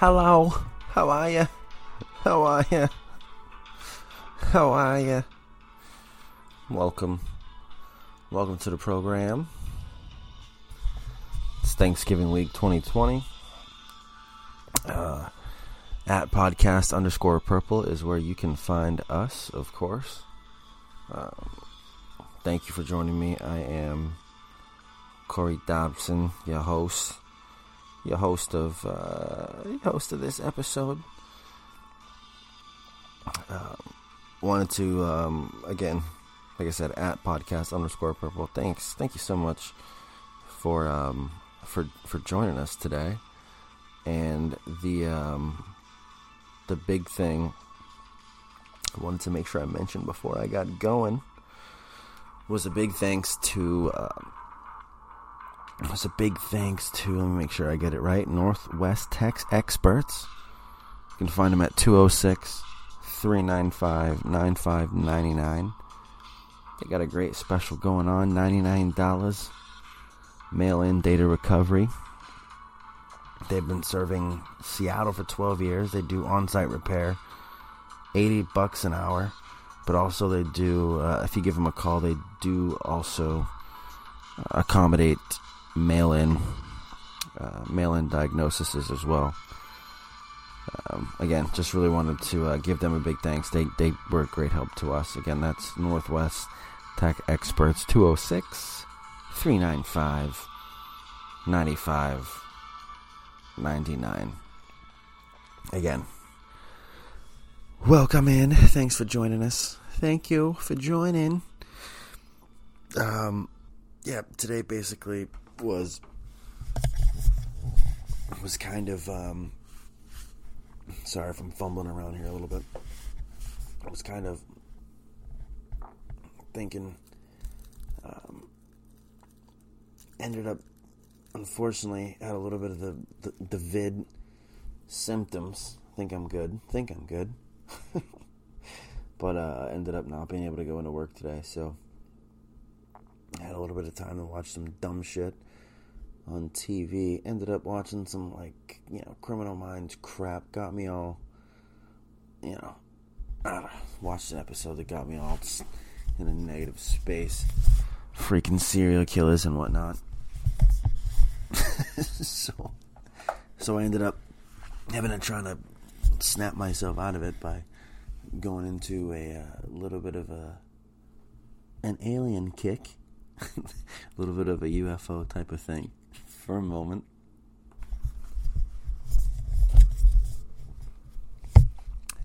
Hello. How are you? How are you? How are you? Welcome. Welcome to the program. It's Thanksgiving week 2020. Uh, at podcast underscore purple is where you can find us, of course. Um, thank you for joining me. I am Corey Dobson, your host, your host of uh, host of this episode. Um, wanted to um, again, like I said, at podcast underscore purple. Thanks, thank you so much for um, for for joining us today. And the um, the big thing I wanted to make sure I mentioned before I got going was a big thanks to. Uh, was a big thanks to, let me make sure I get it right, Northwest Tech Experts. You can find them at 206 395 9599. They got a great special going on $99 mail in data recovery. They've been serving Seattle for 12 years. They do on site repair, 80 bucks an hour. But also, they do, uh, if you give them a call, they do also accommodate mail in uh, mail in diagnoses as well. Um, again, just really wanted to uh, give them a big thanks. They they were a great help to us. Again, that's Northwest Tech Experts 206 395 95 99. Again, welcome in. Thanks for joining us. Thank you for joining. Um, yeah, today basically was was kind of um, sorry if I'm fumbling around here a little bit. I was kind of thinking. Um, ended up, unfortunately, had a little bit of the, the, the vid symptoms. Think I'm good. Think I'm good. but uh, ended up not being able to go into work today, so I had a little bit of time to watch some dumb shit on TV. Ended up watching some like you know Criminal Minds crap. Got me all you know. Watched an episode that got me all in a negative space. Freaking serial killers and whatnot. so, so I ended up having to try to snap myself out of it by going into a uh, little bit of a an alien kick, a little bit of a UFO type of thing for a moment.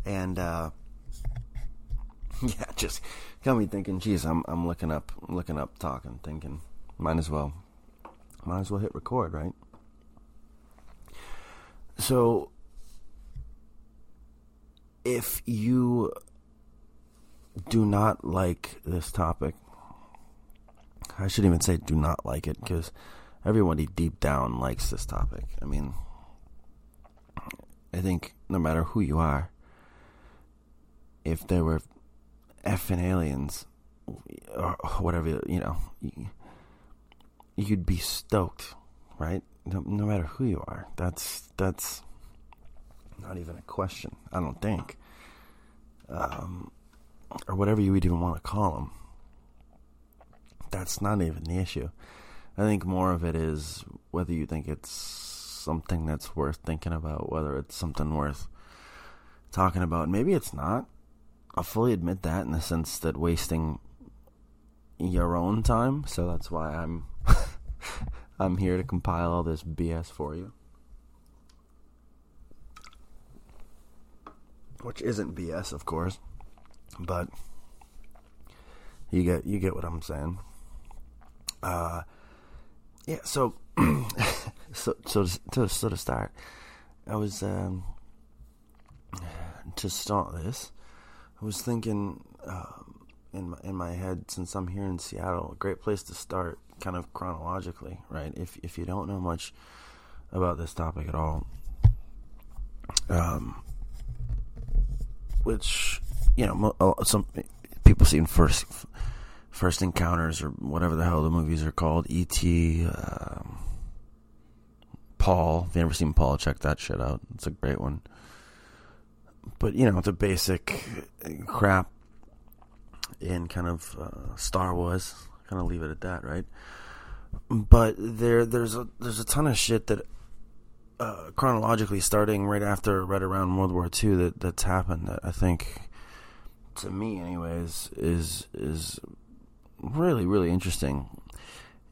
And uh, yeah, just got me thinking. Geez, I'm I'm looking up, looking up, talking, thinking. Might as well, might as well hit record, right? So, if you do not like this topic, I shouldn't even say do not like it because everybody deep down likes this topic. I mean, I think no matter who you are, if there were effing aliens or whatever, you know, you'd be stoked, right? No, no matter who you are, that's that's not even a question. I don't think, um, or whatever you would even want to call them. That's not even the issue. I think more of it is whether you think it's something that's worth thinking about, whether it's something worth talking about. Maybe it's not. I'll fully admit that in the sense that wasting your own time. So that's why I'm I'm here to compile all this BS for you. Which isn't BS, of course, but you get you get what I'm saying. Uh, yeah. So, so so to so to start, I was um, to start this. I was thinking um, in my in my head since I'm here in Seattle, a great place to start, kind of chronologically, right? If if you don't know much about this topic at all, um, which you know some people seen first first encounters or whatever the hell the movies are called, E.T., um, Paul. If you ever seen Paul, check that shit out. It's a great one. But you know, the basic crap in kind of uh, Star Wars. Kind of leave it at that, right? But there, there's a there's a ton of shit that uh, chronologically starting right after, right around World War II, that that's happened. That I think, to me, anyways, is is really really interesting.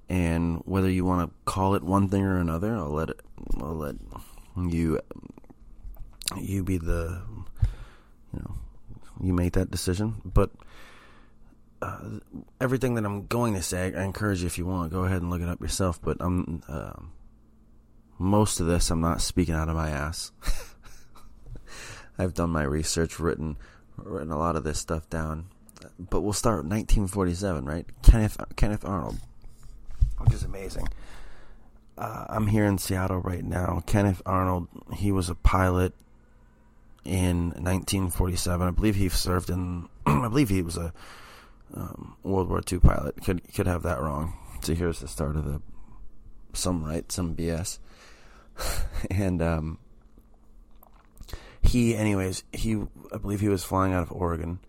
And whether you want to call it one thing or another, I'll let it, I'll let you you be the you know you make that decision. But uh, everything that I'm going to say, I encourage you if you want, go ahead and look it up yourself. But I'm uh, most of this, I'm not speaking out of my ass. I've done my research, written written a lot of this stuff down. But we'll start 1947, right? Kenneth Kenneth Arnold, which is amazing. Uh, I'm here in Seattle right now. Kenneth Arnold, he was a pilot in 1947. I believe he served in. I believe he was a um, World War II pilot. Could could have that wrong. So here's the start of the some right, some BS, and um, he, anyways, he I believe he was flying out of Oregon.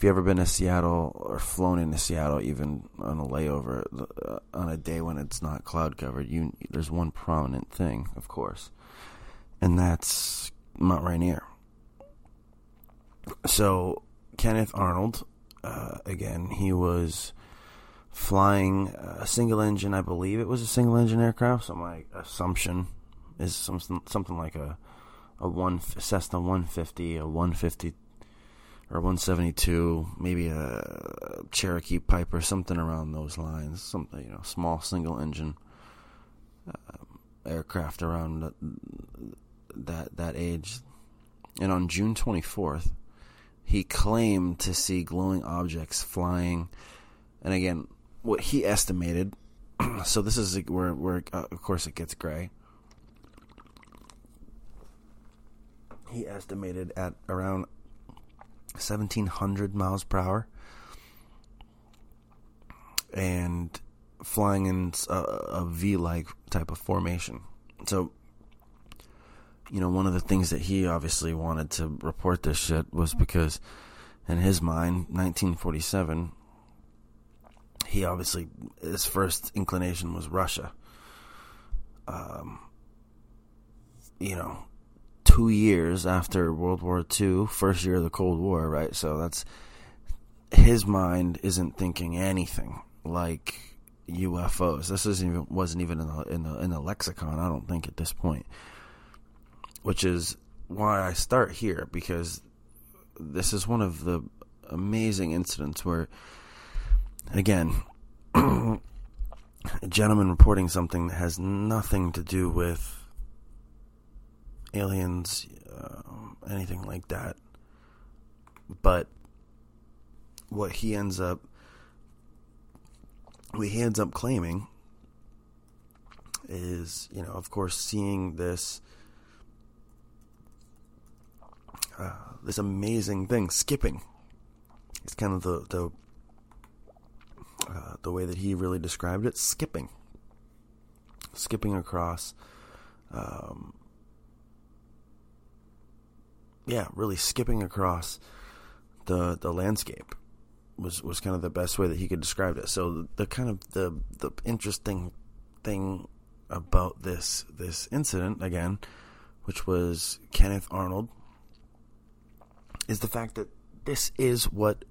If you ever been to Seattle or flown into Seattle, even on a layover uh, on a day when it's not cloud covered, you there's one prominent thing, of course, and that's Mount Rainier. So Kenneth Arnold uh, again, he was flying a single engine, I believe it was a single engine aircraft. So my assumption is something something like a a one Cessna 150, a 150 or 172, maybe a Cherokee Piper, something around those lines. Something you know, small single engine uh, aircraft around that that age. And on June 24th, he claimed to see glowing objects flying. And again, what he estimated. so this is where, where uh, of course, it gets gray. He estimated at around 1700 miles per hour and flying in a, a V-like type of formation. So you know, one of the things that he obviously wanted to report this shit was because, in his mind, 1947, he obviously, his first inclination was Russia. Um, you know, two years after World War II, first year of the Cold War, right? So that's, his mind isn't thinking anything like UFOs. This isn't even, wasn't even in the, in the, in the lexicon, I don't think, at this point which is why I start here because this is one of the amazing incidents where, again, a gentleman reporting something that has nothing to do with aliens, uh, anything like that. But what he ends up, what he ends up claiming is, you know, of course, seeing this uh, this amazing thing, skipping. It's kind of the the uh, the way that he really described it, skipping, skipping across. Um, yeah, really skipping across the the landscape was was kind of the best way that he could describe it. So the, the kind of the the interesting thing about this this incident again, which was Kenneth Arnold is the fact that this is what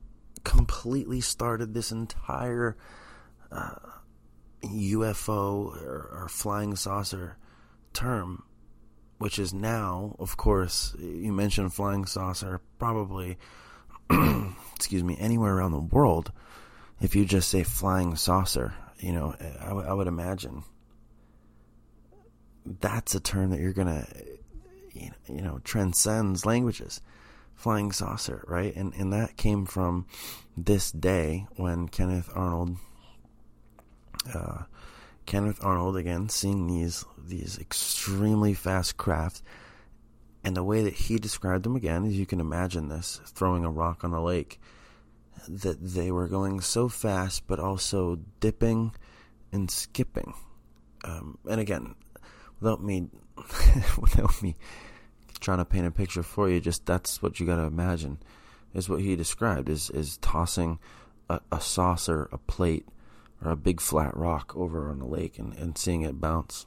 completely started this entire uh, UFO or, or flying saucer term, which is now, of course, you mentioned flying saucer, probably, excuse me, anywhere around the world. If you just say flying saucer, you know, I, w- I would imagine that's a term that you're gonna, you know, transcends languages flying saucer, right? And and that came from this day when Kenneth Arnold, uh, Kenneth Arnold again seeing these these extremely fast craft, and the way that he described them again, as you can imagine this, throwing a rock on a lake, that they were going so fast, but also dipping and skipping. Um, and again, without me without me trying to paint a picture for you, just that's what you got to imagine is what he described is is tossing a, a, saucer, a plate, or a big flat rock over on the lake and, and seeing it bounce.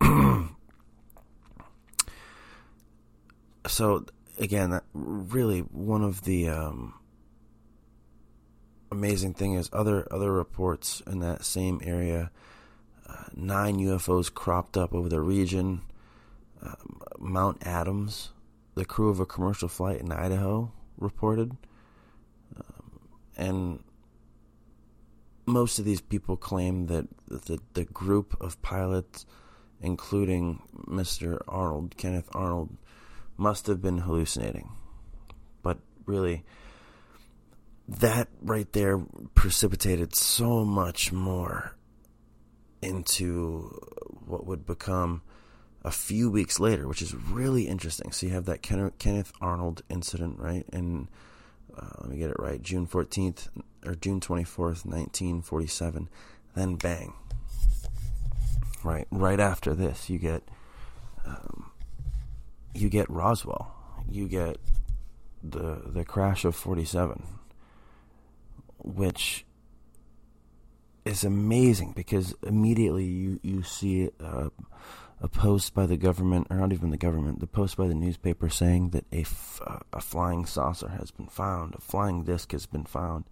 so again, really one of the um, amazing thing is other other reports in that same area. Uh, nine UFOs cropped up over the region. Uh, Mount Adams, the crew of a commercial flight in Idaho reported, um, and most of these people claim that the the group of pilots, including Mr. Arnold, Kenneth Arnold, must have been hallucinating. But really, that right there precipitated so much more into what would become a few weeks later, which is really interesting. So you have that Kenneth Arnold incident, right? And uh, let me get it right, June 14th or June 24th, 1947. Then bang. Right, right after this, you get um, you get Roswell. You get the the crash of 47, which is amazing because immediately you you see uh, a post by the government, or not even the government, the post by the newspaper saying that a, f- a flying saucer has been found, a flying disc has been found.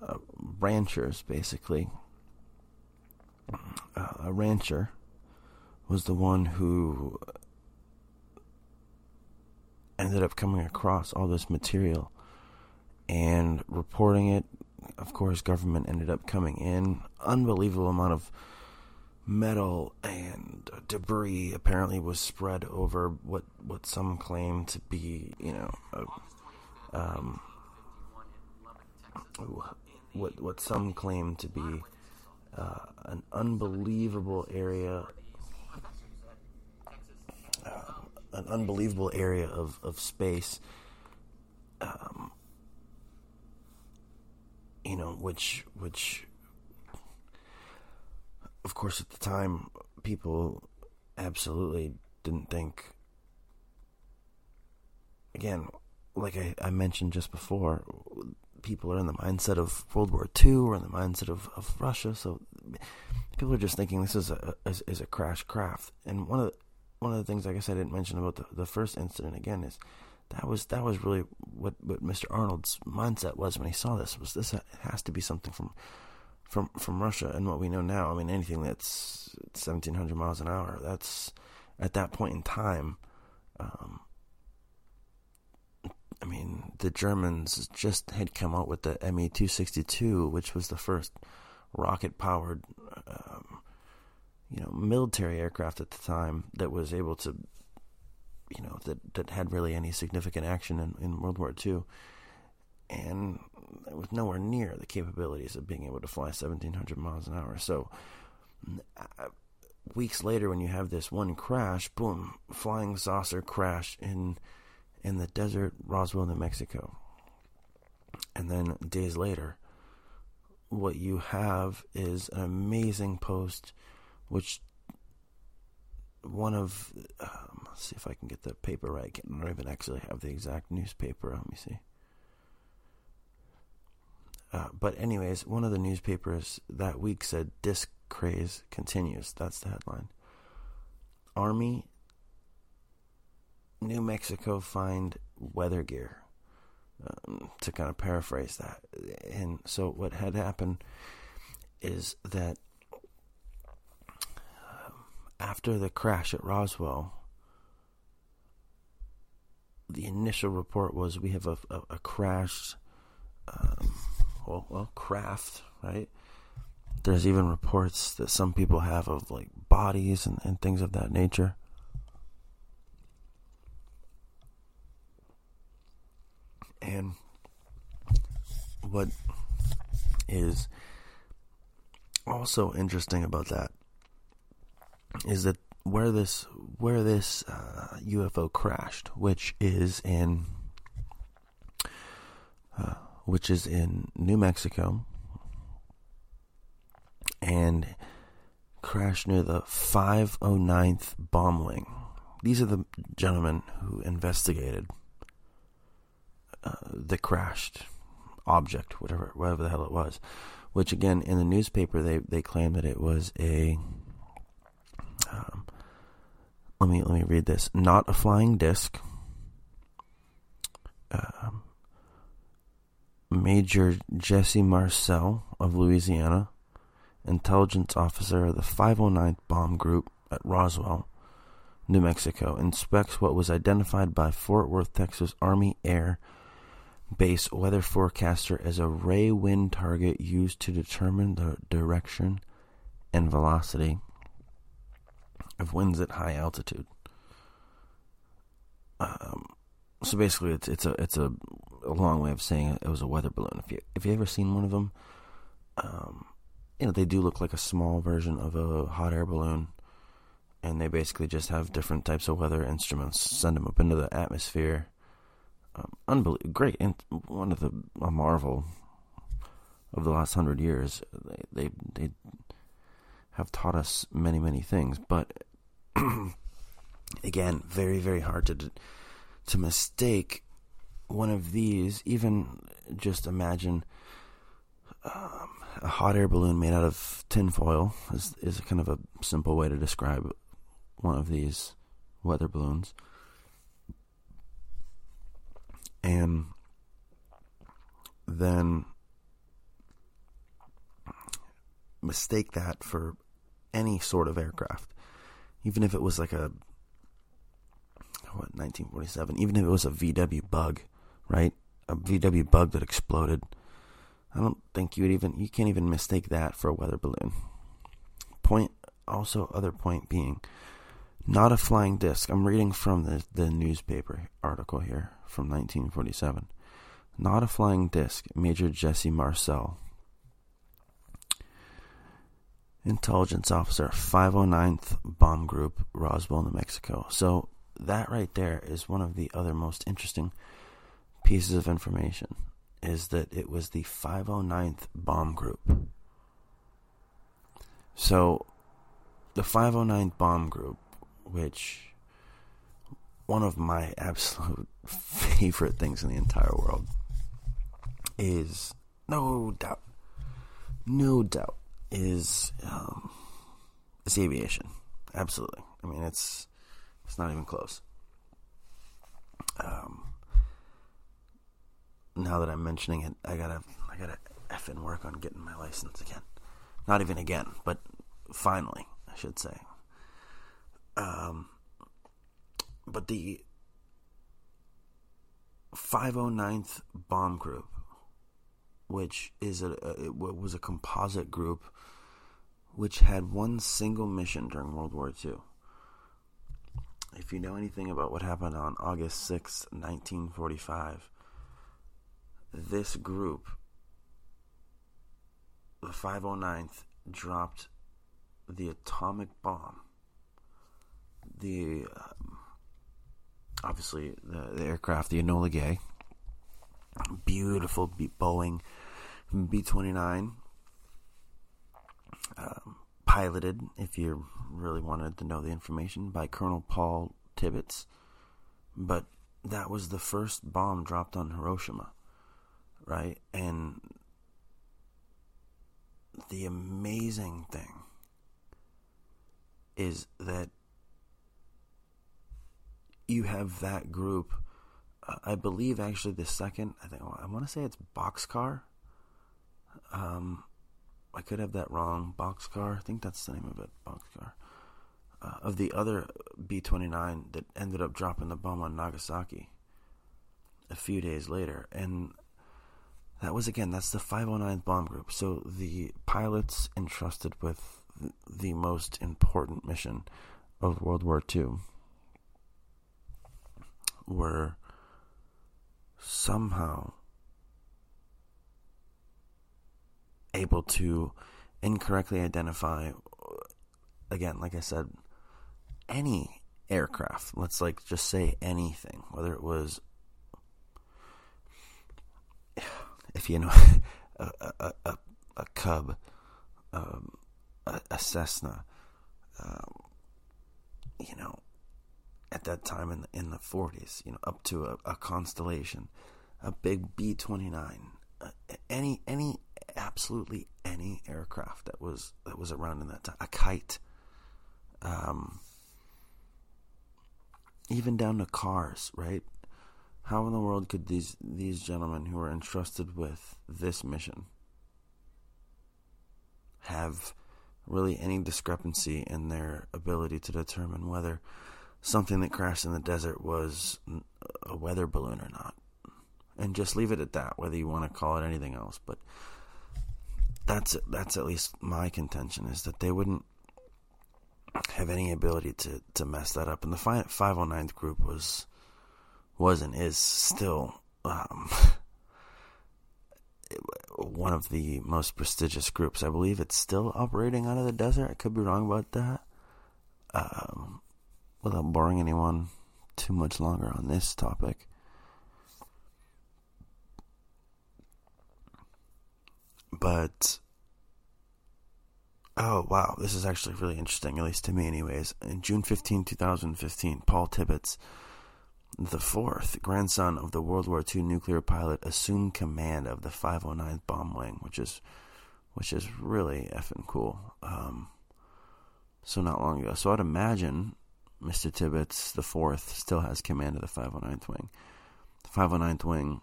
Uh, ranchers, basically, uh, a rancher was the one who ended up coming across all this material and reporting it. Of course, government ended up coming in. Unbelievable amount of metal and debris apparently was spread over what what some claim to be, you know, a, um, what what some claim to be uh, an unbelievable area, uh, an unbelievable area of of space. Um, you know, which which of course, at the time, people absolutely didn't think. Again, like I, I mentioned just before, people are in the mindset of World War II or in the mindset of, of Russia. So people are just thinking this is a is, is a crash craft. And one of the, one of the things, I guess I didn't mention about the, the first incident again is that was that was really what, what Mr. Arnold's mindset was when he saw this was this has to be something from from from Russia and what we know now. I mean, anything that's 1,700 miles an hour, that's at that point in time. Um, I mean, the Germans just had come out with the Me 262, which was the first rocket powered, um, you know, military aircraft at the time that was able to, you know, that, that had really any significant action in, in World War II. And it was nowhere near the capabilities of being able to fly 1700 miles an hour. So, uh, weeks later, when you have this one crash, boom, flying saucer crash in in the desert, Roswell, New Mexico, and then days later, what you have is an amazing post, which one of um, let's see if I can get the paper right. I don't even actually have the exact newspaper. Let me see. Uh, but anyways, one of the newspapers that week said disc craze continues. That's the headline. Army New Mexico find weather gear. Um, to kind of paraphrase that. And so what had happened is that um, after the crash at Roswell, the initial report was we have a, a, a um, well, well, craft, right? There's even reports that some people have of like bodies and, and things of that nature. And what is also interesting about that is that where this where this uh, UFO crashed, which is in uh, which is in New Mexico, and crashed near the 509th bomb wing. These are the gentlemen who investigated uh, the crashed object, whatever, whatever the hell it was. Which again, in the newspaper, they they claimed that it was a. Um, let me let me read this. Not a flying disc. Um, Major Jesse Marcel of Louisiana, intelligence officer of the 509th Bomb Group at Roswell, New Mexico, inspects what was identified by Fort Worth, Texas Army Air Base weather forecaster as a ray wind target used to determine the direction and velocity of winds at high altitude. Um, so basically, it's it's a it's a, a long way of saying it, was a weather balloon. If you if you ever seen one of them, um, you know they do look like a small version of a hot air balloon, and they basically just have different types of weather instruments send them up into the atmosphere um, unbelievable, great, and one of the a marvel of the last hundred years. They, they they have taught us many many things, but again, very very hard to to mistake one of these. Even just imagine um, a hot air balloon made out of tinfoil is is kind of a simple way to describe one of these weather balloons and then mistake that for any sort of aircraft, even if it was like a what 1947, even if it was a VW Bug, right? A VW Bug that exploded. I don't think you would even you can't even mistake that for a weather balloon. Point also other point being not a flying disc. I'm reading from the, the newspaper article here from 1947. Not a flying disc, Major Jesse Marcel. Intelligence officer, 509th Bomb Group, Roswell, New Mexico. So, that right there is one of the other most interesting pieces of information is that it was the 509th Bomb Group. So, the 509th Bomb Group, which one of my absolute favorite things in the entire world is no doubt, no doubt is um, is aviation. Absolutely. I mean, it's it's not even close. Um, now that I'm mentioning it, I gotta I gotta effing work on getting my license again. Not even again, but finally, I should say. Um, but the 509th Bomb Group, which is a, a it was a composite group which had one single mission during World War II. If you know anything about what happened on August 6, 1945, this group, the 509th, dropped the atomic bomb. The um, obviously the, the aircraft, the Enola Gay, beautiful Boeing B twenty nine, um, piloted, if you really wanted to know the information, by Colonel Paul Tibbets. But that was the first bomb dropped on Hiroshima, right? And the amazing thing is that you have that group. Uh, I believe actually the second. I think I want to say it's Boxcar. Um, I could have that wrong. Boxcar. I think that's the name of it. Boxcar. Uh, of the other B twenty nine that ended up dropping the bomb on Nagasaki a few days later, and that was again that's the 509th bomb group. So the pilots entrusted with the most important mission of World War II were somehow able to incorrectly identify again like i said any aircraft let's like just say anything whether it was if you know a, a, a, a cub um, a, a cessna you know, at that time in the, in the 40s, you know, up to a, a Constellation, a big B 29, uh, any, any, absolutely any aircraft that was, that was around in that time, a kite, um, even down to cars, right? How in the world could these these gentlemen who were entrusted with this mission have really any discrepancy in their ability to determine whether something that crashed in the desert was a weather balloon or not? And just leave it at that, whether you want to call it anything else. But that's that's at least my contention is that they wouldn't have any ability to, to mess that up. And the 509th group was was and is still um, one of the most prestigious groups. I believe it's still operating out of the desert. I could be wrong about that. Um, without boring anyone too much longer on this topic. But oh wow, this is actually really interesting, at least to me, anyways. In June 15, 2015, Paul Tibbets the fourth, grandson of the World War II nuclear pilot, assumed command of the 509th Bomb Wing, which is which is really effing cool. Um, so not long ago. So I'd imagine Mr. Tibbets the fourth still has command of the 509th Wing. The 509th Wing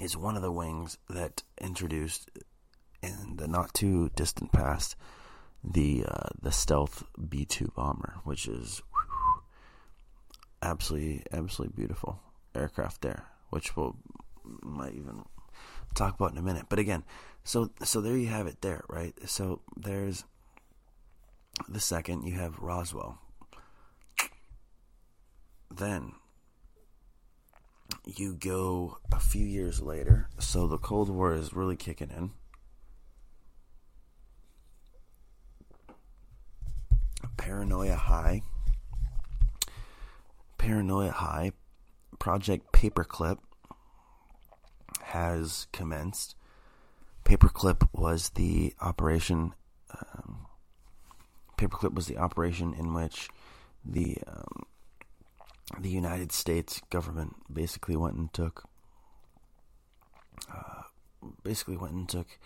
is one of the wings that introduced in the not too distant past the uh, the stealth B two bomber, which is absolutely, absolutely beautiful aircraft there, which we'll might even talk about in a minute. But again, so so there you have it there, right? So there's the second you have Roswell. Then you go a few years later, so the Cold War is really kicking in. Paranoia High Paranoia High, Project Paperclip has commenced. Paperclip was the operation. Um, Paperclip was the operation in which the um, the United States government basically went and took uh, basically went and took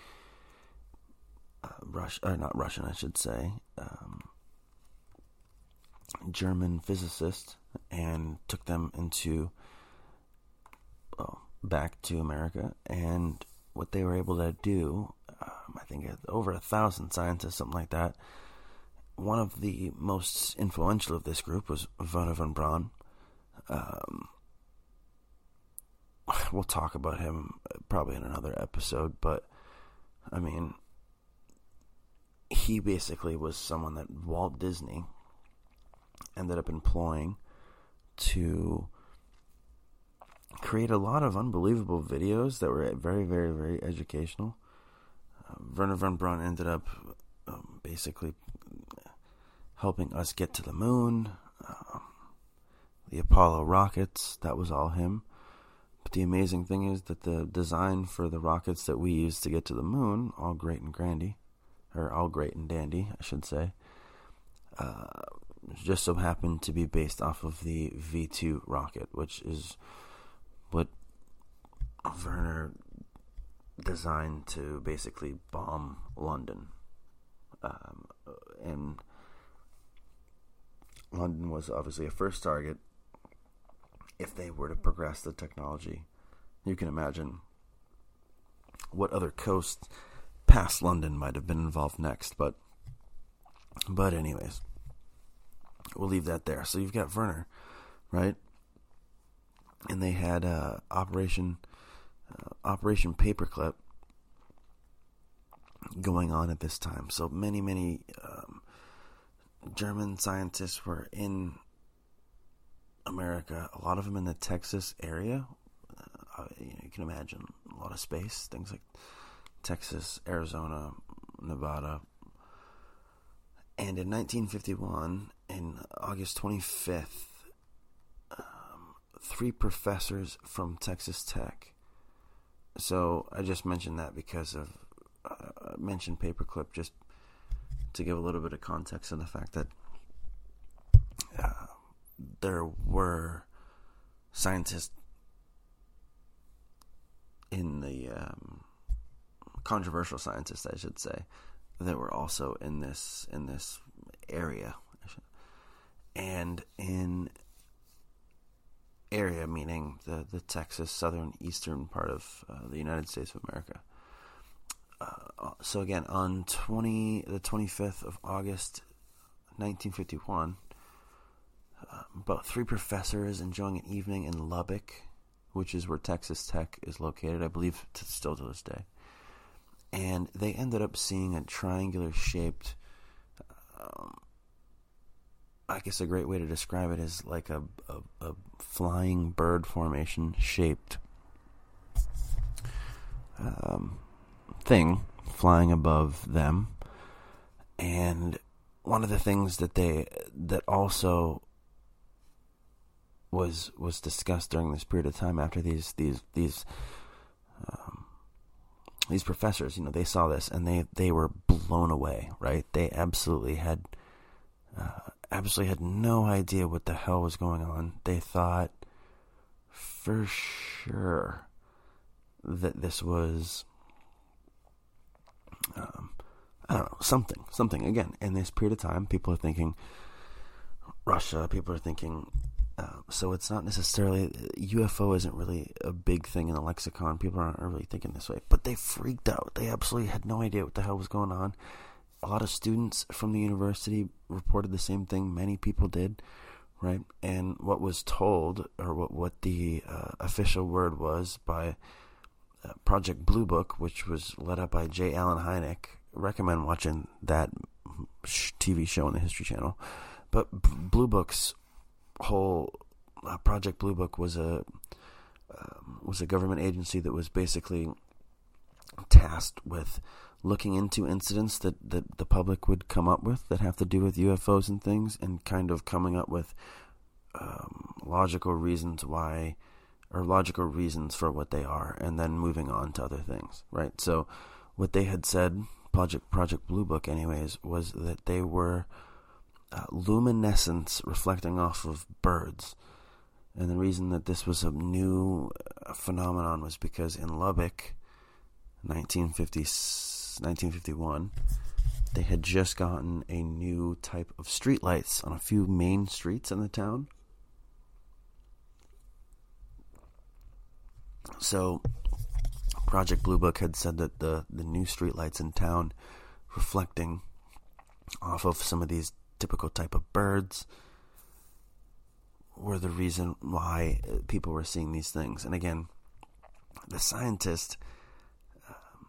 uh, Rush or not Russian, I should say, um, German physicists and took them into well, back to America. And what they were able to do, um, I think over a thousand scientists, something like that. One of the most influential of this group was Wernher von Braun. Um, we'll talk about him probably in another episode, but I mean, he basically was someone that Walt Disney ended up employing to create a lot of unbelievable videos that were very, very, very educational. Uh, Wernher von Braun ended up um, basically helping us get to the moon. Um, the Apollo rockets, that was all him. But the amazing thing is that the design for the rockets that we used to get to the moon, all great and grandy, or all great and dandy, I should say, uh, just so happened to be based off of the V 2 rocket, which is what Wernher designed to basically bomb London. Um, and London was obviously a first target. If they were to progress the technology, you can imagine what other coast past London might have been involved next. But, but anyways, we'll leave that there. So you've got Wernher, right? And they had uh, Operation uh, Operation Paperclip going on at this time. So many, many um, German scientists were in America. A lot of them in the Texas area. Uh, you, know, you can imagine a lot of space. Things like Texas, Arizona, Nevada. And in 1951, in August 25th, um, three professors from Texas Tech. So I just mentioned that because of uh, mentioned paperclip just to give a little bit of context on the fact that there were scientists in the um, controversial scientists, I should say, that were also in this in this area, and in area meaning the the Texas southern eastern part of uh, the United States of America. Uh, so again, on twenty the twenty fifth of August, nineteen fifty one. Uh, about three professors enjoying an evening in Lubbock, which is where Texas Tech is located, I believe, to, still to this day and they ended up seeing a triangular shaped. Um, I guess a great way to describe it is like a, a, a flying bird formation shaped um, thing flying above them, and one of the things that they that also was was discussed during this period of time after these these these um, these professors, you know, they saw this and they they were blown away, right? They absolutely had uh, absolutely had no idea what the hell was going on. They thought for sure that this was um, I don't know something something again in this period of time. People are thinking Russia. People are thinking um, so it's not necessarily UFO isn't really a big thing in the lexicon. People aren't really thinking this way, but they freaked out. They absolutely had no idea what the hell was going on. A lot of students from the university reported the same thing. Many people did, right? And what was told, or what what the uh, official word was by uh, Project Blue Book, which was led up by J. Allen Hynek. Recommend watching that TV show on the History Channel. But Blue Book's whole uh, Project Blue Book was a um, was a government agency that was basically tasked with looking into incidents that, that the public would come up with that have to do with UFOs and things, and kind of coming up with um, logical reasons why, or logical reasons for what they are, and then moving on to other things, right? So, what they had said, Project Project Blue Book, anyways, was that they were uh, luminescence reflecting off of birds. And the reason that this was a new uh, phenomenon was because in Lubbock, 1950, 1951, they had just gotten a new type of streetlights on a few main streets in the town. So, Project Blue Book had said that the, the new streetlights in town reflecting off of some of these typical type of birds were the reason why uh, people were seeing these things. And again, the scientist, um,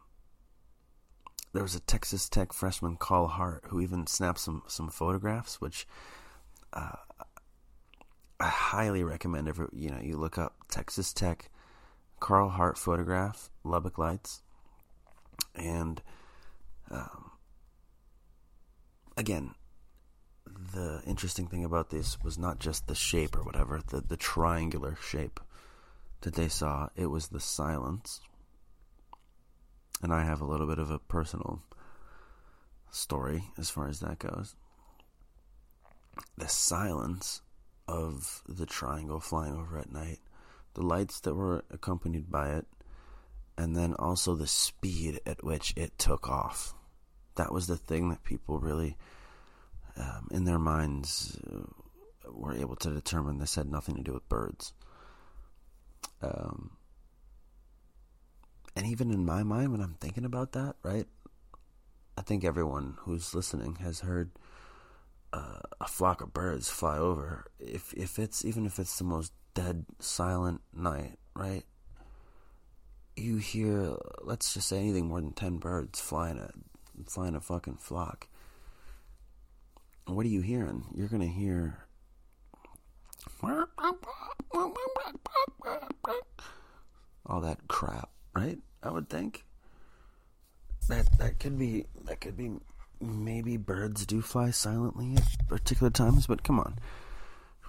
there was a Texas Tech freshman, Carl Hart, who even snapped some some photographs, which uh, I highly recommend. If you know, you look up Texas Tech, Carl Hart photograph, Lubbock Lights, and um, again, the interesting thing about this was not just the shape or whatever, the, the triangular shape that they saw, it was the silence. And I have a little bit of a personal story as far as that goes. The silence of the triangle flying over at night, the lights that were accompanied by it, and then also the speed at which it took off. That was the thing that people really um, in their minds, uh, were able to determine this had nothing to do with birds. Um, and even in my mind, when I'm thinking about that, right, I think everyone who's listening has heard uh, a flock of birds fly over. If if it's even if it's the most dead, silent night, right? You hear, let's just say anything more than ten birds flying a flying a fucking flock what are you hearing? You're going to hear all that crap, right? I would think that that could be that could be maybe birds do fly silently at particular times, but come on,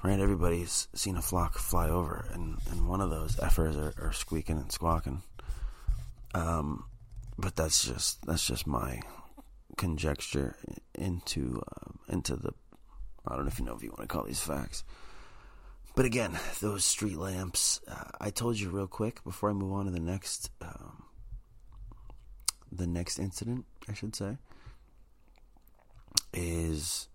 right? Everybody's seen a flock fly over, and and one of those effers are, are squeaking and squawking. Um, but that's just that's just my conjecture into uh, into the I don't know if you know if you want to call these facts. but again, those street lamps. Uh, I told you real quick before I move on to the next, um, the next incident, I should say, is.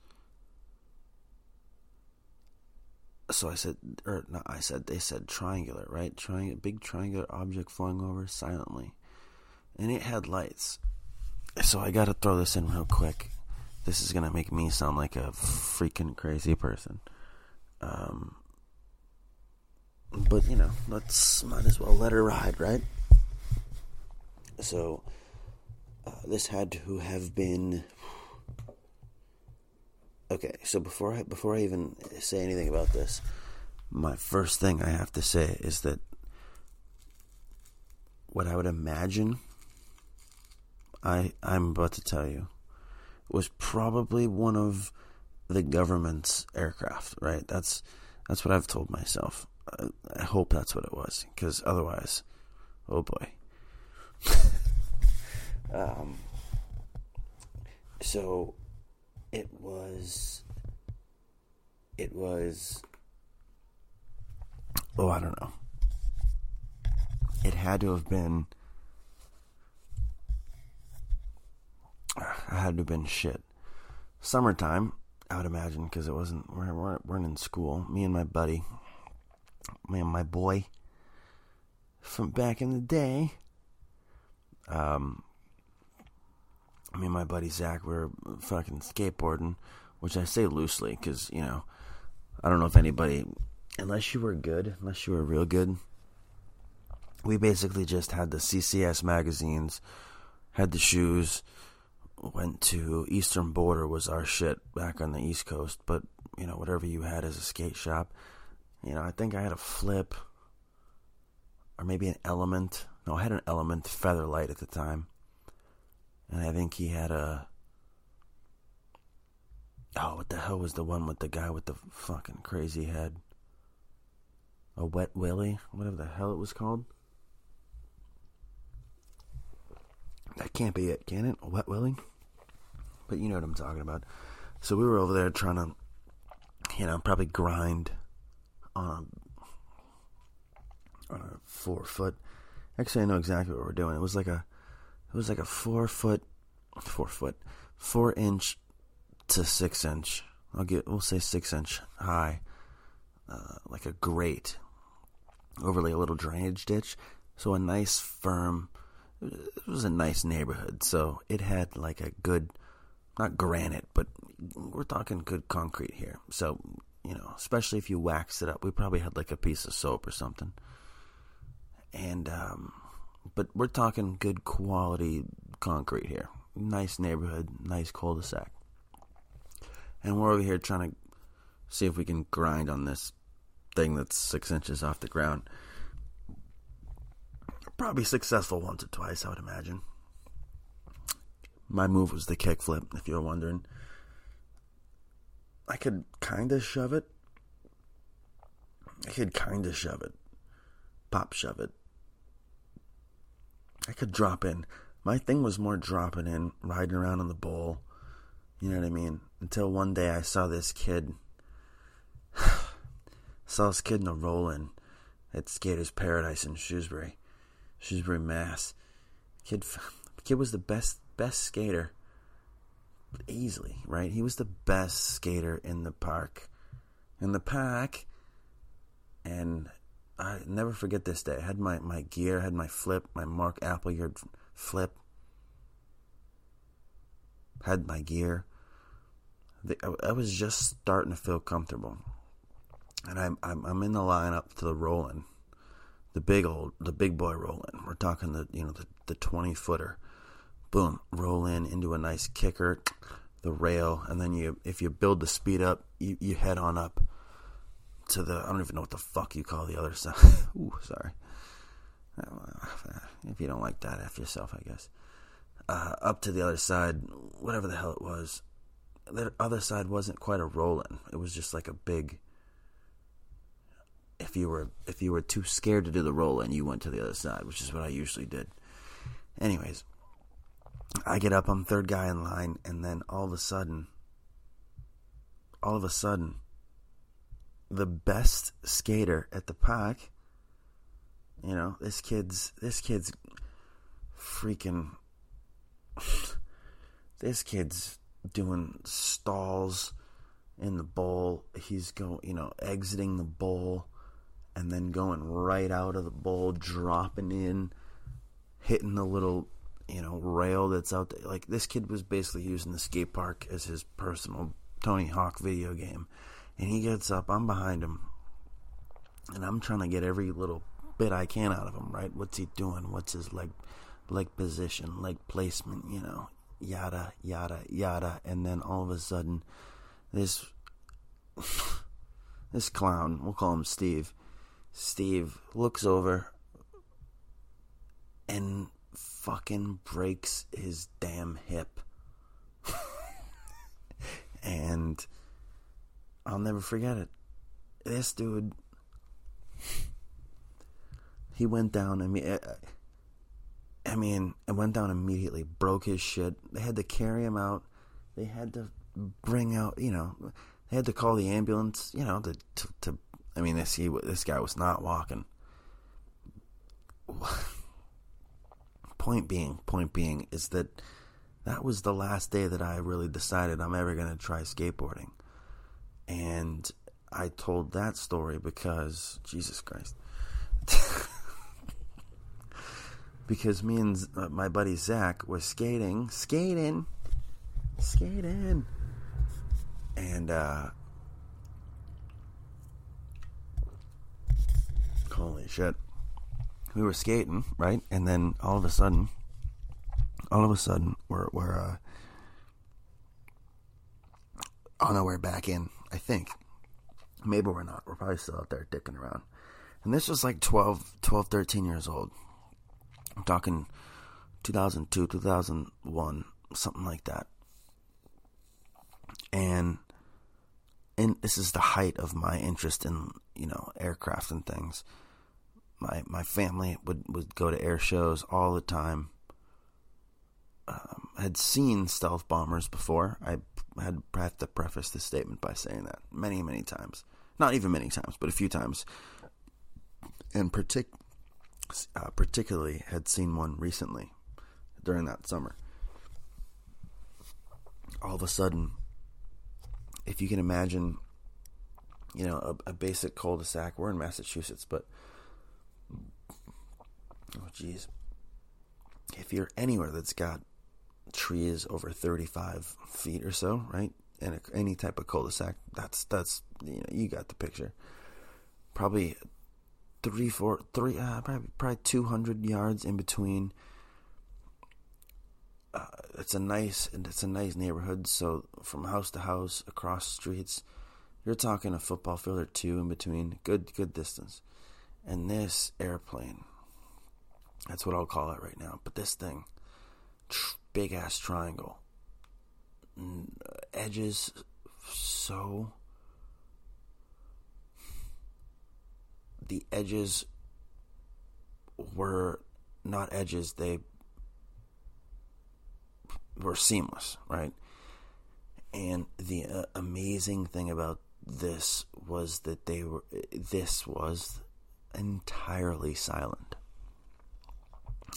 So I said, or not, I said, they said triangular, right? Triangular, big triangular object flying over silently, and it had lights. So I got to throw this in real quick. This is gonna make me sound like a freaking crazy person. Um, but you know, let's might as well let her ride, right? So uh, this had to have been okay. So before I before I even say anything about this, my first thing I have to say is that what I would imagine I I'm about to tell you was probably one of the government's aircraft, right? That's that's what I've told myself. I hope that's what it was, because otherwise, oh boy. um, so it was. It was. Oh, I don't know. It had to have been. I had to have been shit. Summertime, I would imagine, because it wasn't. We weren't, weren't in school. Me and my buddy, man, my boy from back in the day. Um, me and my buddy Zach were fucking skateboarding, which I say loosely because you know, I don't know if anybody, unless you were good, unless you were real good. We basically just had the CCS magazines, had the shoes, went to Eastern Boarder was our shit back on the East Coast, but you know whatever you had as a skate shop you know, I think I had a flip or maybe an element. No, I had an element featherlight at the time. And I think he had a Oh, what the hell was the one with the guy with the fucking crazy head? A wet willy, whatever the hell it was called. That can't be it, can it? Wet willy? But you know what I'm talking about. So we were over there trying to, you know, probably grind on a, on a four foot. Actually, I know exactly what we're doing. It was like a, it was like a four foot, four foot, four inch to six inch. I'll get, we'll say six inch high, uh, like a grate, overlay a little drainage ditch. So a nice firm. It was a nice neighborhood, so it had like a good, not granite, but we're talking good concrete here. So you know, especially if you wax it up. We probably had like a piece of soap or something. And, um, but we're talking good quality concrete here. Nice neighborhood, nice cul de sac. And we're over here trying to see if we can grind on this thing that's six inches off the ground. Probably successful once or twice, I would imagine. My move was the kickflip, if you're wondering. I could kind of shove it. I could kind of shove it. Pop shove it. I could drop in. My thing was more dropping in, riding around on the bowl. You know what I mean? Until one day I saw this kid. saw this kid in a roll in at Skaters Paradise in Shrewsbury. Shrewsbury, Mass. Kid kid was the best best skater easily, right? He was the best skater in the park. In the pack. And I never forget this day. I had my, my gear, I had my flip, my Mark Appleyard flip. Had my gear. I was just starting to feel comfortable. And I'm, I'm, I'm in the lineup to the rolling. The big old, the big boy rolling. We're talking the, you know, the, the 20 footer boom, roll in into a nice kicker, the rail, and then you if you build the speed up, you, you head on up to the I don't even know what the fuck you call the other side. Ooh, sorry. If you don't like that, F yourself, I guess. Uh, up to the other side, whatever the hell it was. The other side wasn't quite a rolling. It was just like a big. If you were if you were too scared to do the roll and you went to the other side, which is what I usually did. Anyways, I get up, I'm third guy in line, and then all of a sudden, all of a sudden, the best skater at the park. You know, this kid's this kid's freaking this kid's doing stalls in the bowl. He's going, you know, exiting the bowl and then going right out of the bowl, dropping in, hitting the little, you know, rail that's out there. Like this kid was basically using the skate park as his personal Tony Hawk video game. And he gets up, I'm behind him, and I'm trying to get every little bit I can out of him, right? What's he doing? What's his leg leg position, leg placement, you know, yada yada yada and then all of a sudden this this clown, we'll call him Steve. Steve looks over and fucking breaks his damn hip. and I'll never forget it. This dude, he went down. I mean, I mean, it went down immediately. Broke his shit. They had to carry him out. They had to bring out, you know, they had to call the ambulance. You know, to to. to I mean, this he this guy was not walking. point being, point being is that that was the last day that I really decided I'm ever going to try skateboarding. And I told that story because, Jesus Christ. because me and uh, my buddy Zach was skating, skating, skating. And, uh, holy shit. We were skating, right? And then all of a sudden, all of a sudden, we're, we're, uh, on our way back in I think. Maybe we're not. We're probably still out there dicking around. And this was like 12, 12 13 years old. I'm talking 2002, 2001, something like that. And and this is the height of my interest in, you know, aircraft and things. My my family would, would go to air shows all the time. Um, had seen stealth bombers before. I had have to preface this statement by saying that many, many times. Not even many times, but a few times. And partic- uh, particularly had seen one recently during that summer. All of a sudden, if you can imagine, you know, a, a basic cul-de-sac. We're in Massachusetts, but oh, jeez, if you're anywhere that's got trees over 35 feet or so, right? And any type of cul-de-sac, that's that's you know you got the picture. Probably three, four, three, uh, probably probably 200 yards in between. Uh, it's a nice it's a nice neighborhood. So from house to house, across streets, you're talking a football field or two in between. Good good distance. And this airplane, that's what I'll call it right now. But this thing big ass triangle. Edges so. The edges were not edges, they were seamless, right? And the uh, amazing thing about this was that they were, this was entirely silent.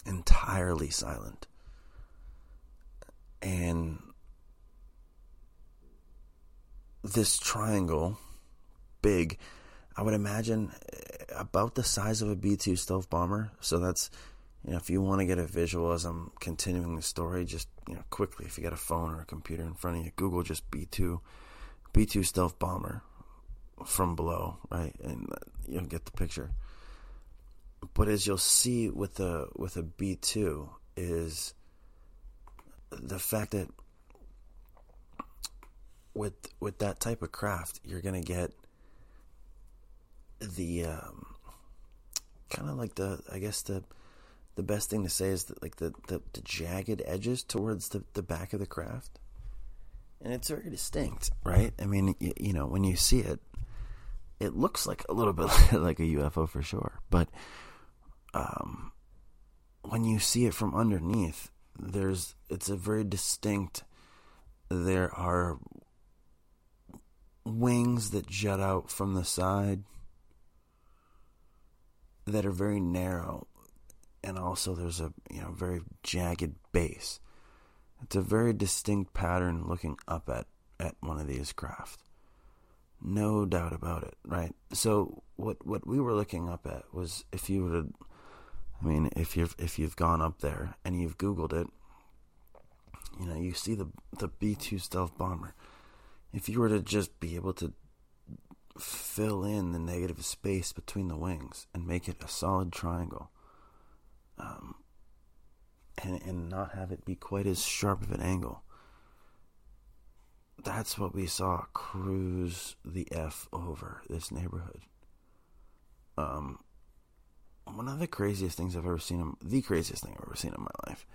Entirely silent and this triangle, big, I would imagine eh, about the size of a B 2 stealth bomber. So that's, you know, if you want to get a visual as I'm continuing the story, just, you know, quickly, if you got a phone or a computer in front of you, Google just B 2, B 2 stealth bomber from below, right? And uh, you'll get the picture. But as you'll see with a with a B two is the fact that with with that type of craft, you're gonna get the um, kind of like the I guess the the best thing to say is that like the, the, the jagged edges towards the, the back of the craft, and it's very distinct, right? I mean, you, you know, when you see it, it looks like a little bit like a UFO for sure, but um, when you see it from underneath, there's it's a very distinct there are wings that jut out from the side that are very narrow and also there's a you know very jagged base. It's a very distinct pattern looking up at at one of these craft. No doubt about it, right? So what what we were looking up at was if you were to I mean, if you've if you've gone up there and you've googled it, you know, you see the the B2 stealth bomber. If you were to just be able to fill in the negative space between the wings and make it a solid triangle, um, and and not have it be quite as sharp of an angle. That's what we saw cruise the f over this neighborhood. Um, one of the craziest things I've ever seen, in, the craziest thing I've ever seen in my life.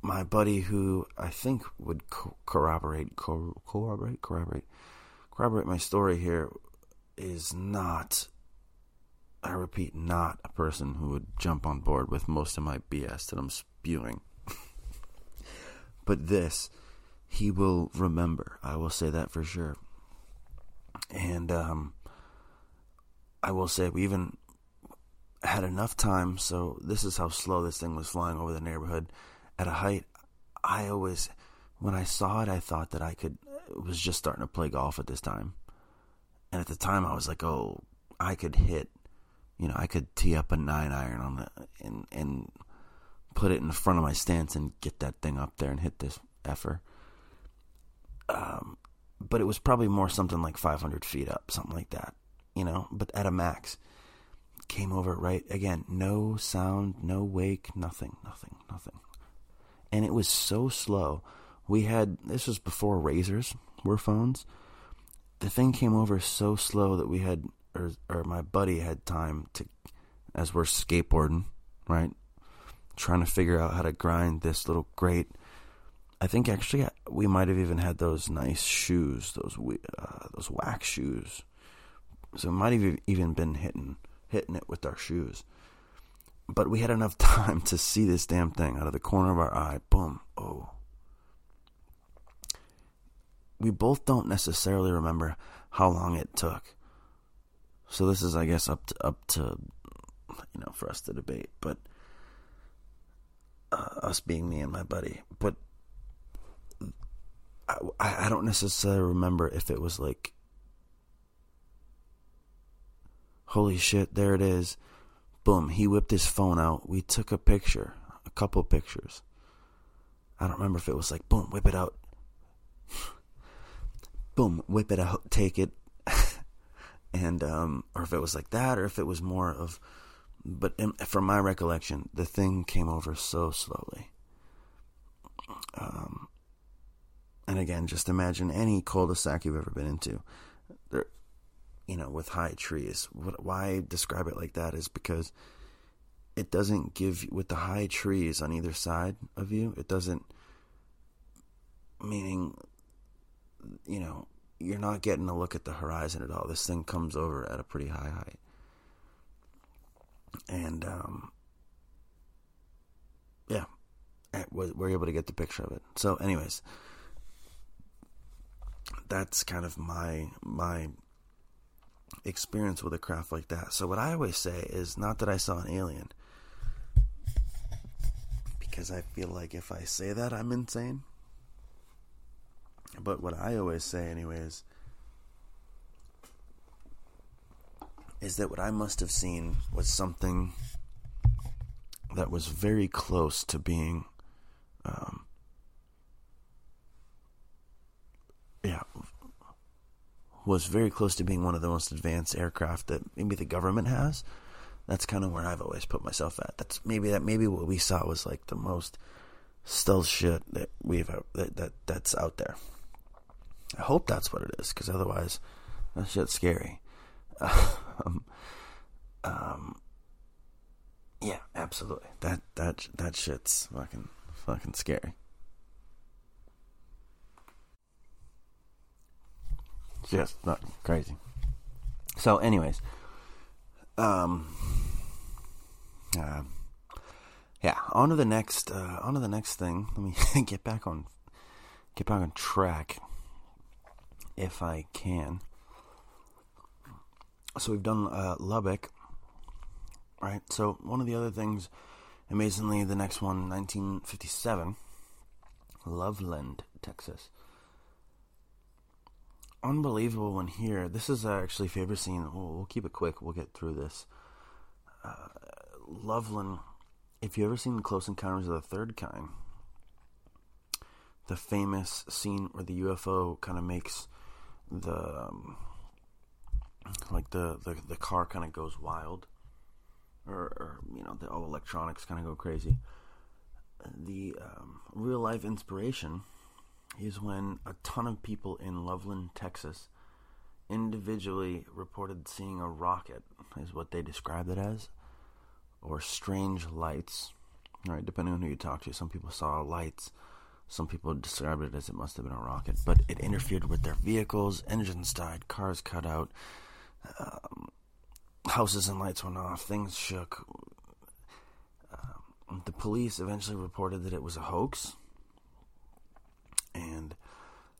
My buddy, who I think would co- corroborate, co- corroborate, corroborate, corroborate my story here, is not I repeat, not a person who would jump on board with most of my BS that I'm spewing. but this, he will remember. I will say that for sure. And um, I will say we even had enough time. So this is how slow this thing was flying over the neighborhood at a height. I always, when I saw it, I thought that I could. It was just starting to play golf at this time, and at the time I was like, "Oh, I could hit you know, I could tee up a nine iron on the and and put it in the front of my stance and get that thing up there and hit this effer. Um, but it was probably more something like 500 feet up, something like that, you know. But at a max, came over right again. No sound, no wake, nothing, nothing, nothing. And it was so slow. We had this was before razors were phones. The thing came over so slow that we had or or my buddy had time to as we're skateboarding, right? Trying to figure out how to grind this little grate. I think actually we might have even had those nice shoes, those uh, those wax shoes. So it might have even been hitting hitting it with our shoes. But we had enough time to see this damn thing out of the corner of our eye. Boom. Oh. We both don't necessarily remember how long it took. So this is, I guess, up to up to you know for us to debate, but uh, us being me and my buddy. But I, I don't necessarily remember if it was like, holy shit, there it is. Boom, he whipped his phone out. We took a picture, a couple pictures. I don't remember if it was like, boom, whip it out. boom, whip it out, take it, and um, or if it was like that, or if it was more of. But in, from my recollection, the thing came over so slowly. Um, and again, just imagine any cul-de-sac you've ever been into, you know, with high trees. What, why I describe it like that is because it doesn't give you, with the high trees on either side of you. It doesn't meaning, you know, you're not getting a look at the horizon at all. This thing comes over at a pretty high height. And, um, yeah, we're able to get the picture of it. So, anyways, that's kind of my, my experience with a craft like that. So, what I always say is not that I saw an alien, because I feel like if I say that, I'm insane. But what I always say, anyways, is that what I must have seen was something that was very close to being, um, yeah, was very close to being one of the most advanced aircraft that maybe the government has. That's kind of where I've always put myself at. That's maybe that maybe what we saw was like the most stealth shit that we've that, that that's out there. I hope that's what it is, because otherwise, that shit's scary. um, um, yeah, absolutely. That that that shit's fucking fucking scary. Just not crazy. So, anyways, um, uh, yeah. On to the next. Uh, on to the next thing. Let me get back on. Get back on track if I can. So we've done uh, Lubbock, right? So one of the other things, amazingly, the next one, 1957, Levelland, Texas. Unbelievable one here. This is actually favorite scene. We'll, we'll keep it quick. We'll get through this. Uh, Levelland. If you ever seen Close Encounters of the Third Kind, the famous scene where the UFO kind of makes the um, like the, the, the car kind of goes wild, or, or you know, the all electronics kind of go crazy. The um, real life inspiration is when a ton of people in Levelland, Texas, individually reported seeing a rocket, is what they described it as, or strange lights. Right, depending on who you talk to, some people saw lights. Some people described it as it must have been a rocket, but it interfered with their vehicles, engines died, cars cut out, um, houses and lights went off, things shook. Um, the police eventually reported that it was a hoax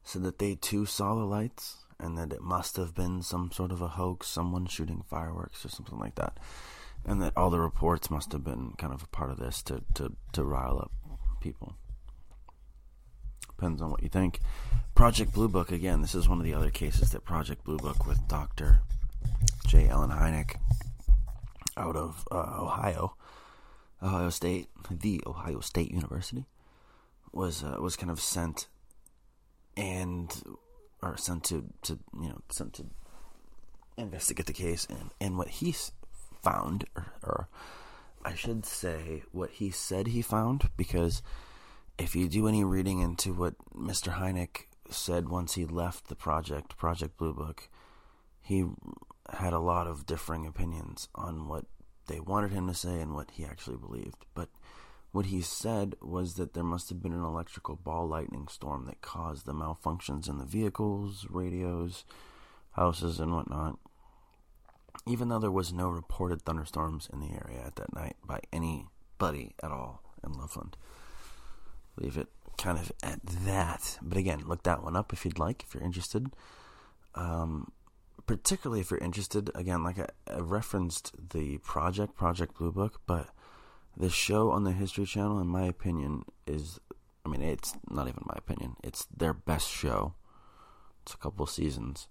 said that they too saw the lights and that it must have been some sort of a hoax, someone shooting fireworks or something like that. And that all the reports must have been kind of a part of this to, to, to rile up people. Depends on what you think. Project Blue Book, again, this is one of the other cases that Project Blue Book with Dr. J. Allen Hynek out of uh, Ohio, Ohio State, the Ohio State University, was uh, was kind of sent and or sent to to you know sent to investigate the case and and what he found or, or I should say what he said he found because if you do any reading into what Mr. Hynek said once he left the project, Project Blue Book, he had a lot of differing opinions on what they wanted him to say and what he actually believed. But what he said was that there must have been an electrical ball lightning storm that caused the malfunctions in the vehicles, radios, houses, and whatnot. Even though there was no reported thunderstorms in the area at that night by anybody at all in Levelland leave it kind of at that. But again, look that one up if you'd like, if you're interested. Um, particularly if you're interested, again, like I, I, referenced the project, Project Blue Book, but the show on the History Channel, in my opinion, is, I mean, it's not even my opinion, it's their best show. It's a couple seasons.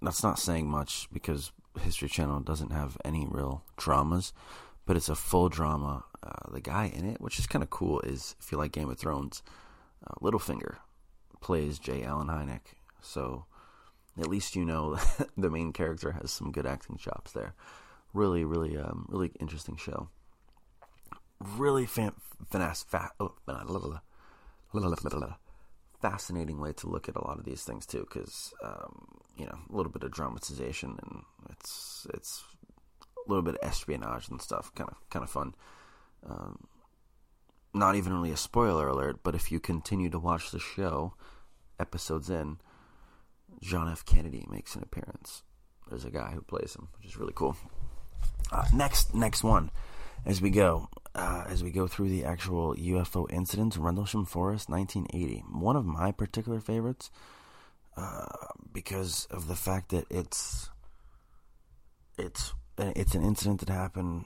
That's not saying much because History Channel doesn't have any real dramas, but it's a full drama uh, the guy in it, which is kind of cool, is if you like Game of Thrones, uh, Littlefinger plays J. Allen Hynek. So at least you know the main character has some good acting chops there. Really, really, um, really interesting show. Really fan, finesse, fa- oh, fascinating way to look at a lot of these things too, because um, you know a little bit of dramatization and it's it's a little bit of espionage and stuff, kind of kind of fun. Um, not even really a spoiler alert, but if you continue to watch the show, episodes in, John F. Kennedy makes an appearance. There's a guy who plays him, which is really cool. Uh, next, next one, as we go, uh, as we go through the actual UFO incidents, Rendlesham Forest, 1980. One of my particular favorites, uh, because of the fact that it's it's it's an incident that happened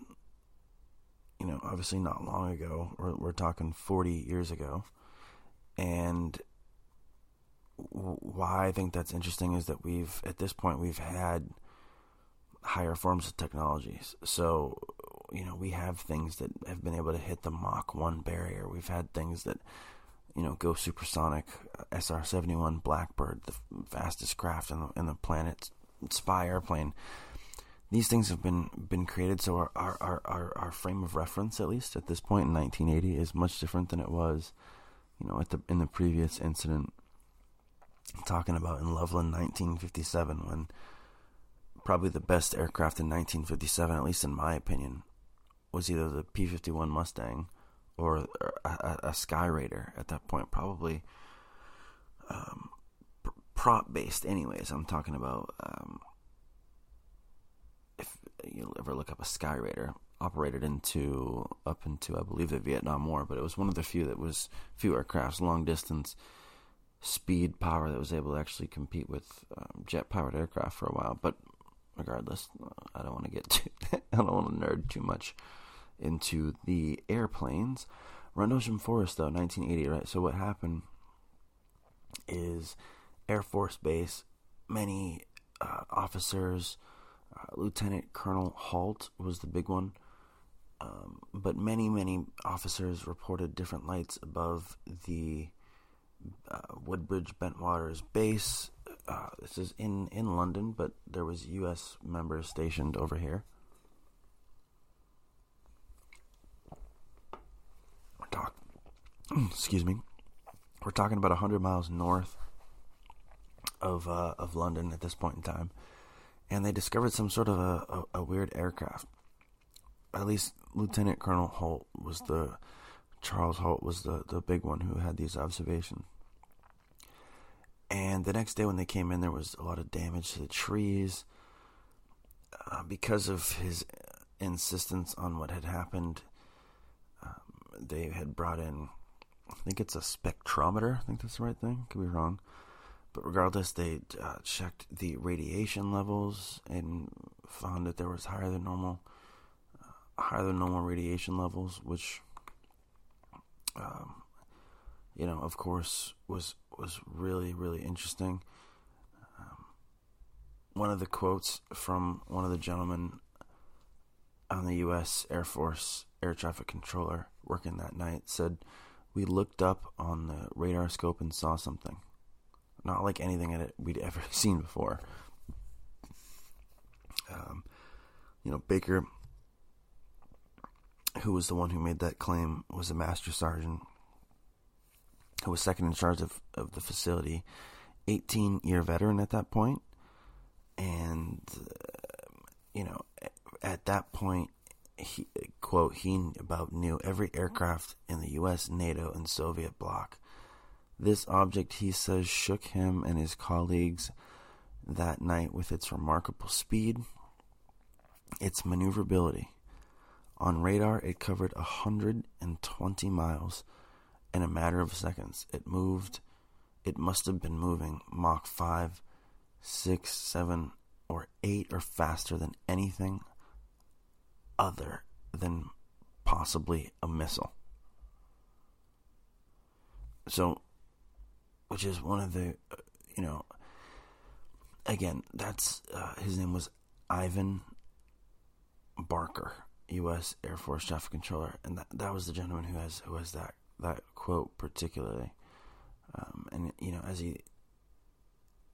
you know, obviously not long ago. We're, we're talking 40 years ago. And why I think that's interesting is that we've, at this point, we've had higher forms of technologies. So, you know, we have things that have been able to hit the Mach 1 barrier. We've had things that, you know, go supersonic. Uh, SR 71 Blackbird, the fastest craft in the, in the planet, spy airplane these things have been been created so our, our, our, our, frame of reference at least at this point in 1980 is much different than it was you know at the in the previous incident talking about in Levelland 1957 when probably the best aircraft in 1957 at least in my opinion was either the P51 Mustang or a, a, Sky Raider at that point probably um, prop based anyways I'm talking about um, if you ever look up a Skyraider, operated into up into I believe the Vietnam War, but it was one of the few that was few aircrafts long distance. speed power that was able to actually compete with um, jet powered aircraft for a while. But regardless, I don't want to get too, I don't want to nerd too much into the airplanes. Rendlesham Forest, though, 1980, right? So what happened is Air Force Base, many uh, officers, uh, Lieutenant Colonel Halt was the big one, um, but many, many officers reported different lights above the uh, Woodbridge Bentwaters base. Uh, this is in, in London, but there was U.S. members stationed over here. Talk, excuse me. We're talking about hundred miles north of uh, of London at this point in time, and they discovered some sort of a, a, a weird aircraft. At least Lieutenant Colonel Halt was the Charles Halt was the the big one who had these observations. And the next day when they came in, there was a lot of damage to the trees uh, because of his insistence on what had happened. They had brought in, I think it's a spectrometer. I think that's the right thing. Could be wrong. But regardless, they uh, checked the radiation levels and found that there was higher than normal, uh, higher than normal radiation levels, which, um, you know, of course, was was really really interesting. Um, one of the quotes from one of the gentlemen on the U.S. Air Force air traffic controller working that night said, "We looked up on the radar scope and saw something." not like anything we'd ever seen before. Um, you know, Baker, who was the one who made that claim, was a master sergeant who was second in charge of, of the facility, 18 year veteran at that point. And, uh, you know, at that point, he, quote, he about knew every aircraft in the U.S., NATO, and Soviet bloc this object, he says, shook him and his colleagues that night with its remarkable speed, its maneuverability. On radar, it covered 120 miles in a matter of seconds. It moved, it must have been moving Mach 5, 6, 7, or 8 or faster than anything other than possibly a missile. So which is one of the, uh, you know, again, that's uh, his name was Ivan Barker, U.S. Air Force Traffic Controller, and that that was the gentleman who has who has that that quote particularly, um, and you know, as he,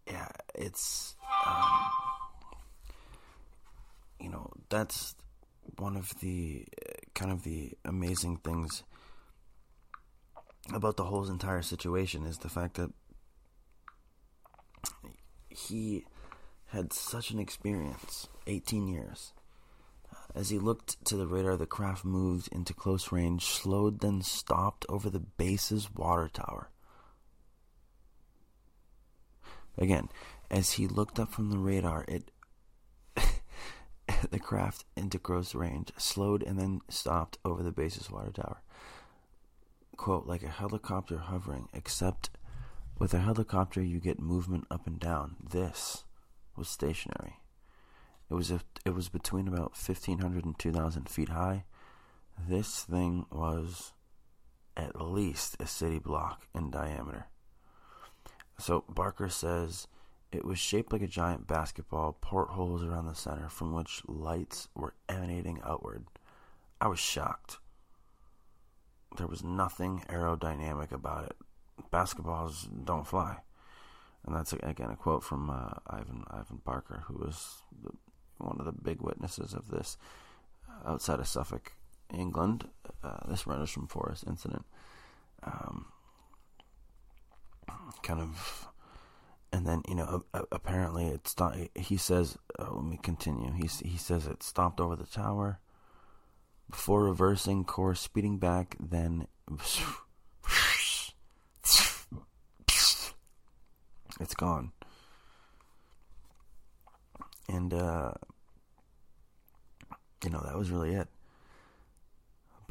yeah, it's, um, you know, that's one of the uh, kind of the amazing things about the whole entire situation is the fact that he had such an experience 18 years. As he looked to the radar, the craft moved into close range, slowed, then stopped over the base's water tower. Again, as he looked up from the radar, it the craft into close range, slowed, and then stopped over the base's water tower quote, like a helicopter hovering, except with a helicopter you get movement up and down. This was stationary. It was a, it was between about 1500 and 2000 feet high. This thing was at least a city block in diameter. So Barker says it was shaped like a giant basketball, portholes around the center from which lights were emanating outward. I was shocked there was nothing aerodynamic about it. Basketballs don't fly, and that's again a quote from uh, Ivan Ivan Barker, who was the, one of the big witnesses of this outside of Suffolk, England. Uh, this Rendlesham Forest incident, um, kind of, and then you know apparently it's not. He says, uh, let me continue. He he says it stopped over the tower before reversing course, speeding back, then it's gone. And, uh, you know, that was really it.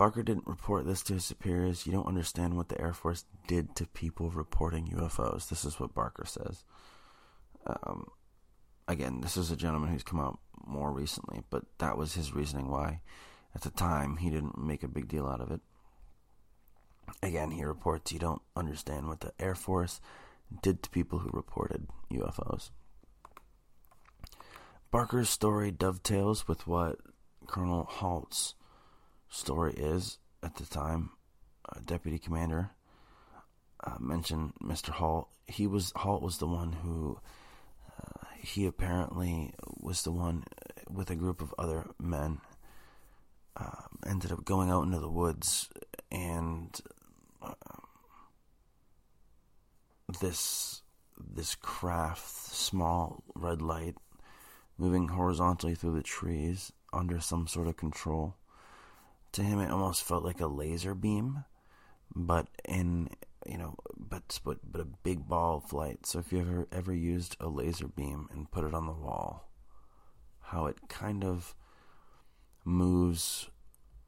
Barker didn't report this to his superiors. You don't understand what the Air Force did to people reporting UFOs. This is what Barker says. Um, again, this is a gentleman who's come out more recently, but that was his reasoning why, at the time, he didn't make a big deal out of it. Again, he reports you don't understand what the Air Force did to people who reported UFOs. Barker's story dovetails with what Colonel Halt's story is at the time. Uh, Deputy Commander uh, mentioned Mr. Halt. He was Halt was the one who uh, he apparently was the one with a group of other men uh, ended up going out into the woods and uh, this this craft, small red light, moving horizontally through the trees under some sort of control. To him, it almost felt like a laser beam, but in you know, but but but a big ball of light. So if you ever ever used a laser beam and put it on the wall, how it kind of moves.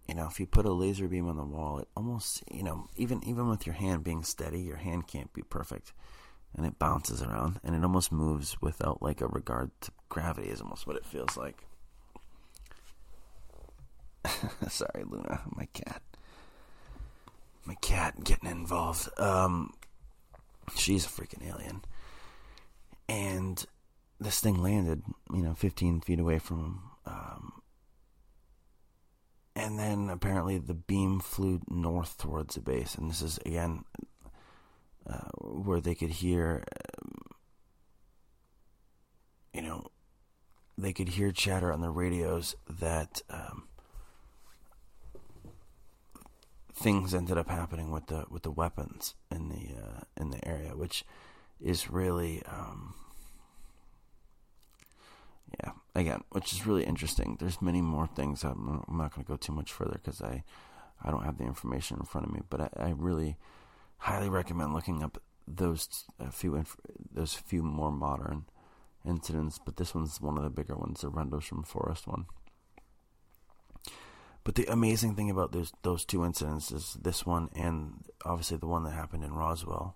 You know, if you put a laser beam on the wall, it almost you know even even with your hand being steady, your hand can't be perfect, and it bounces around and it almost moves without like a regard to gravity. Is almost what it feels like. Sorry, Luna, my cat. My cat getting involved. Um, she's a freaking alien. And this thing landed, you know, 15 feet away from him. Um, and then apparently the beam flew north towards the base. And this is, again, uh, where they could hear, um, you know, they could hear chatter on the radios that um, things ended up happening with the with the weapons in the uh, in the area, which is really um, yeah again, which is really interesting. There's many more things. I'm, I'm not going to go too much further because I I don't have the information in front of me, but I, I really highly recommend looking up those a few inf- those few more modern incidents. But this one's one of the bigger ones, the Rendlesham Forest one. But the amazing thing about those those two incidents is this one and obviously the one that happened in Roswell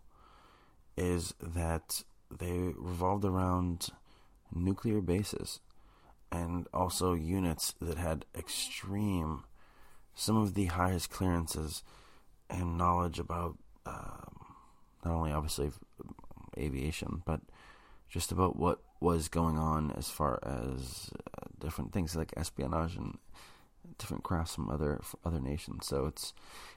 is that they revolved around nuclear bases and also units that had extreme some of the highest clearances and knowledge about um, not only obviously aviation but just about what was going on as far as uh, different things like espionage and different crafts from other from other nations. So it's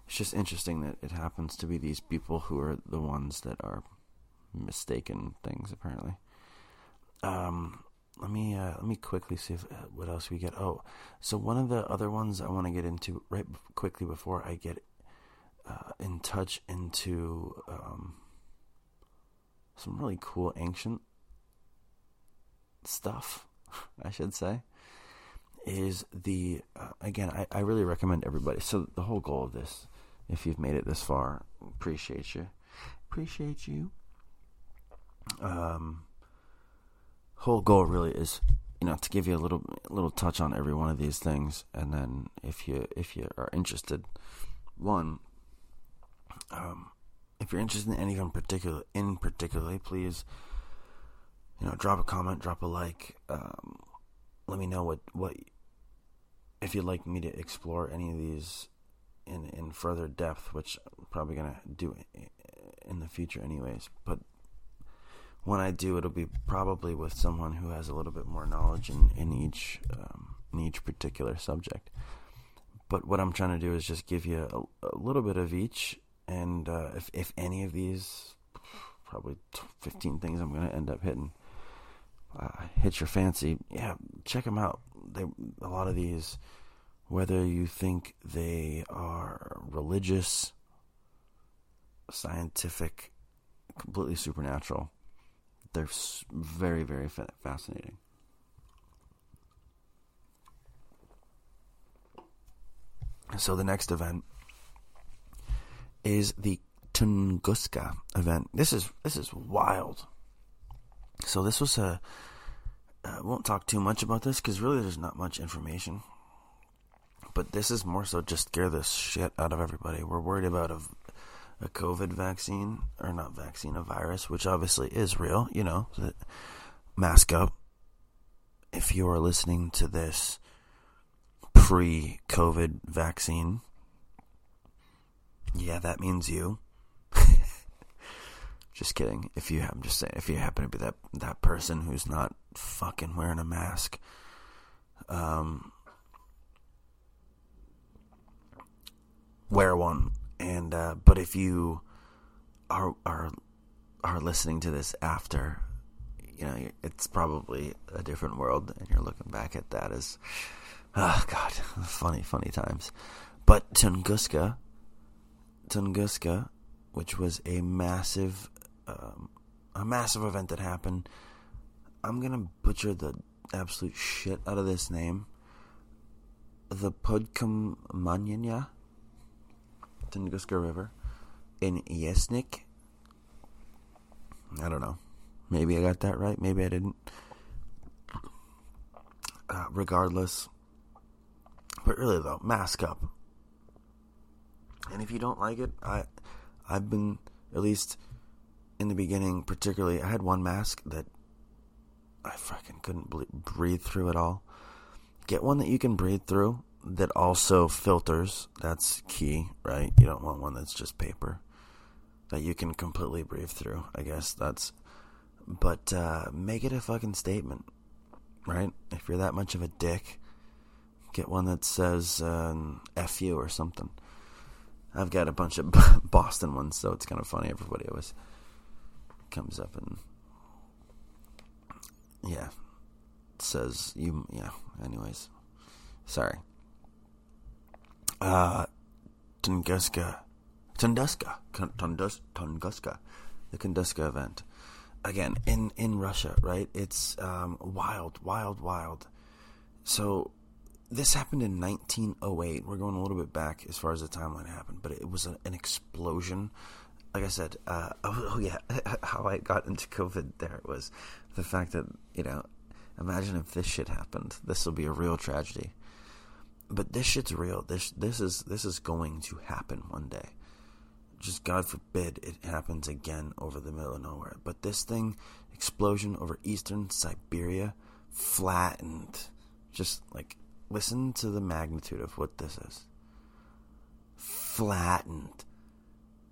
it's just interesting that it happens to be these people who are the ones that are mistaken things apparently. Um, let me uh, let me quickly see if, uh, what else we get. Oh, so one of the other ones I want to get into right quickly before I get uh, in touch into um, some really cool ancient stuff, I should say is the uh, again I, I really recommend everybody so the whole goal of this if you've made it this far appreciate you. Appreciate you. Um whole goal really is you know to give you a little little touch on every one of these things and then if you if you are interested one um if you're interested in any of them particular in particularly please you know drop a comment drop a like um let me know what what if you'd like me to explore any of these in in further depth, which I'm probably gonna do in the future, anyways. But when I do, it'll be probably with someone who has a little bit more knowledge in in each um, in each particular subject. But what I'm trying to do is just give you a, a little bit of each, and uh, if if any of these, probably 15 things I'm gonna end up hitting uh, hit your fancy, yeah, check them out. They, a lot of these, whether you think they are religious, scientific, completely supernatural, they're very, very fascinating. So the next event is the Tunguska event. This is this is wild. So this was a. I won't talk too much about this because really there's not much information. But this is more so just scare the shit out of everybody. We're worried about a, a COVID vaccine, or not vaccine, a virus, which obviously is real, you know. Mask up. If you are listening to this pre COVID vaccine, yeah, that means you. Just kidding. If you, I'm just saying, if you happen to be that that person who's not fucking wearing a mask, um, wear one. And uh, but if you are are are listening to this after, you know, it's probably a different world, and you're looking back at that as, oh god, funny, funny times. But Tunguska, Tunguska, which was a massive, um, a massive event that happened. I'm gonna butcher the absolute shit out of this name. The Podkamanyanya Tunguska River in Yesnik. I don't know. Maybe I got that right. Maybe I didn't. Uh, regardless. But really, though, mask up. And if you don't like it, I, I've been at least in the beginning, particularly. I had one mask that I fucking couldn't breathe through at all. Get one that you can breathe through that also filters. That's key, right? You don't want one that's just paper that you can completely breathe through. I guess that's. But uh, make it a fucking statement, right? If you're that much of a dick, get one that says um, "f you" or something. I've got a bunch of Boston ones, so it's kind of funny. Everybody always comes up and yeah says you yeah. Anyways, sorry uh, Tunguska, Tunduska, Tundus, Tunguska, the Tunguska event. Again, in, in Russia, right? It's um, wild, wild, wild. So this happened in 1908. We're going a little bit back as far as the timeline happened, but it was a, an explosion. Like I said, uh, oh, oh, yeah, how I got into COVID there was the fact that, you know, imagine if this shit happened. This will be a real tragedy but this shit's real. This this is this is going to happen one day. Just God forbid it happens again over the middle of nowhere. But this thing, explosion over eastern Siberia, flattened. Just like listen to the magnitude of what this is. Flattened.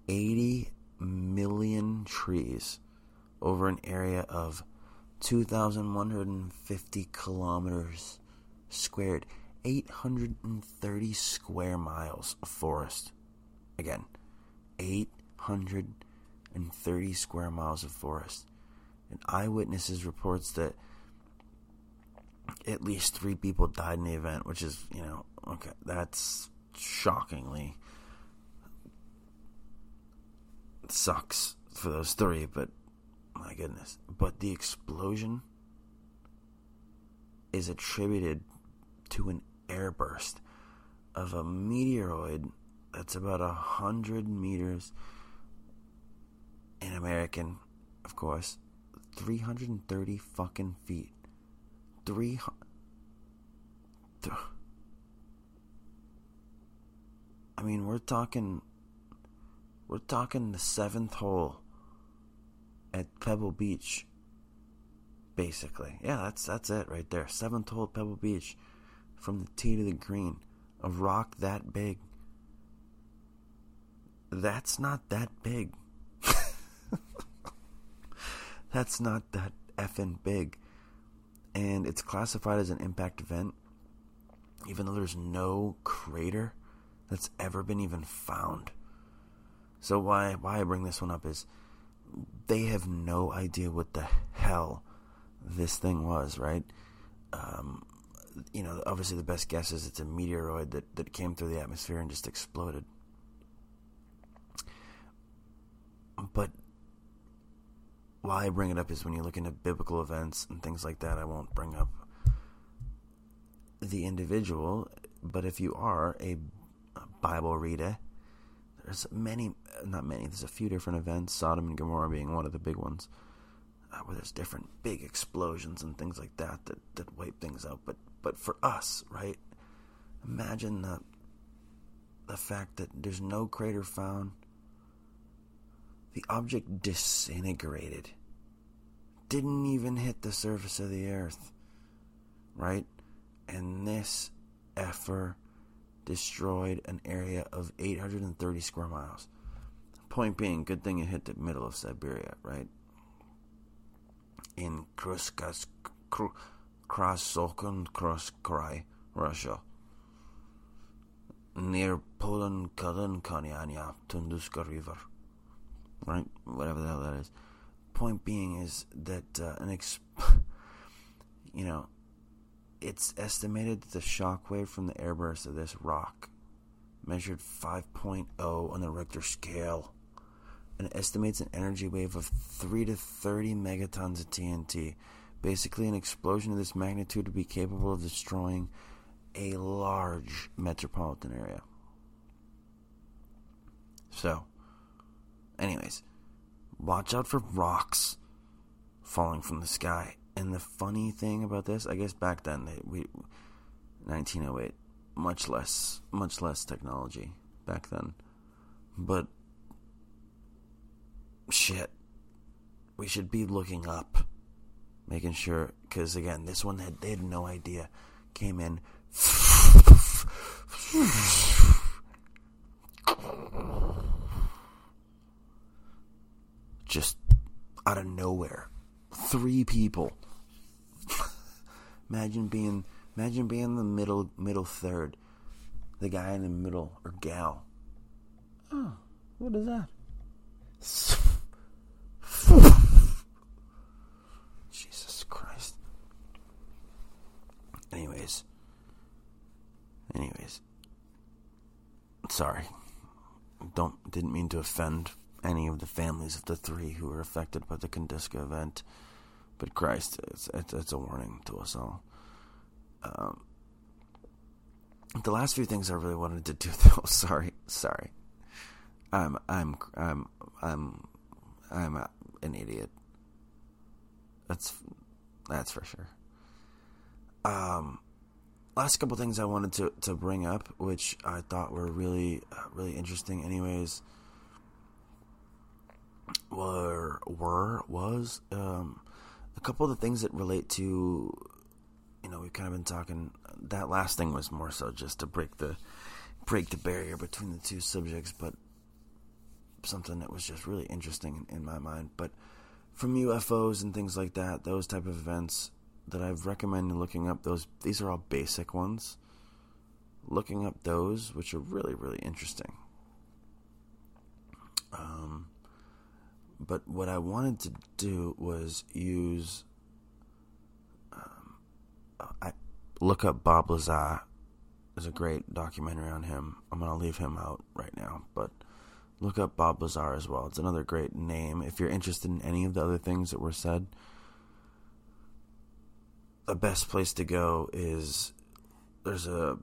80 million trees over an area of 2,150 kilometers squared. 830 square miles of forest. Again, 830 square miles of forest. And eyewitnesses reports that at least three people died in the event, which is, you know, okay, that's shockingly sucks for those three, but my goodness. But the explosion is attributed to an airburst of a meteoroid that's about a hundred meters in American, of course, 330 fucking feet. 300. I mean, we're talking. We're talking the seventh hole at Pebble Beach. Basically, yeah, that's that's it right there. Seventh hole at Pebble Beach from the tee to the green, a rock that big. That's not that big. That's not that effing big. And it's classified as an impact event, even though there's no crater that's ever been even found. So why why I bring this one up is they have no idea what the hell this thing was, right? Um, you know, obviously the best guess is it's a meteoroid that, that came through the atmosphere and just exploded. But why I bring it up is when you look into biblical events and things like that, I won't bring up the individual. But if you are a Bible reader, there's many, not many, there's a few different events, Sodom and Gomorrah being one of the big ones, uh, where there's different big explosions and things like that that, that wipe things out. But but for us, right? Imagine the the fact that there's no crater found. The object disintegrated. Didn't even hit the surface of the earth. Right? And this effer destroyed an area of 830 square miles. Point being, good thing it hit the middle of Siberia, right? In Kruskas, Krasokon, Krai, Russia. Near Poland, Kalan, Kanyanya, Tunduska River. Right? Whatever the hell that is. Point being is that uh, an ex- you know, it's estimated that the shock wave from the airburst of this rock measured 5.0 on the Richter scale and estimates an energy wave of 3 to 30 megatons of TNT. Basically, an explosion of this magnitude would be capable of destroying a large metropolitan area. So, anyways, watch out for rocks falling from the sky. And the funny thing about this, I guess back then, they, we 1908, much less, much less technology back then, but shit, we should be looking up, making sure, because again, this one had they had no idea, came in. Just out of nowhere. Three people. Imagine being imagine being the middle middle third. The guy in the middle or gal. Oh, what is that? Jesus Christ. Anyways. Anyways. Sorry. Don't didn't mean to offend any of the families of the three who were affected by the Kandiska event. But Christ, it's, it's, it's a warning to us all. Um, the last few things I really wanted to do, though. Sorry, sorry. I'm, I'm, I'm, I'm, I'm an idiot. That's, that's for sure. Um, last couple things I wanted to to bring up, which I thought were really, uh, really interesting. Anyways were were was um, a couple of the things that relate to you know we've kind of been talking that last thing was more so just to break the break the barrier between the two subjects but something that was just really interesting in, in my mind. But from UFOs and things like that those type of events that I've recommended looking up those these are all basic ones. Looking up those which are really really interesting. Um but what I wanted to do was use. Um, I look up Bob Lazar. There's a great documentary on him. I'm gonna leave him out right now, but look up Bob Lazar as well. It's another great name. If you're interested in any of the other things that were said, the best place to go is there's a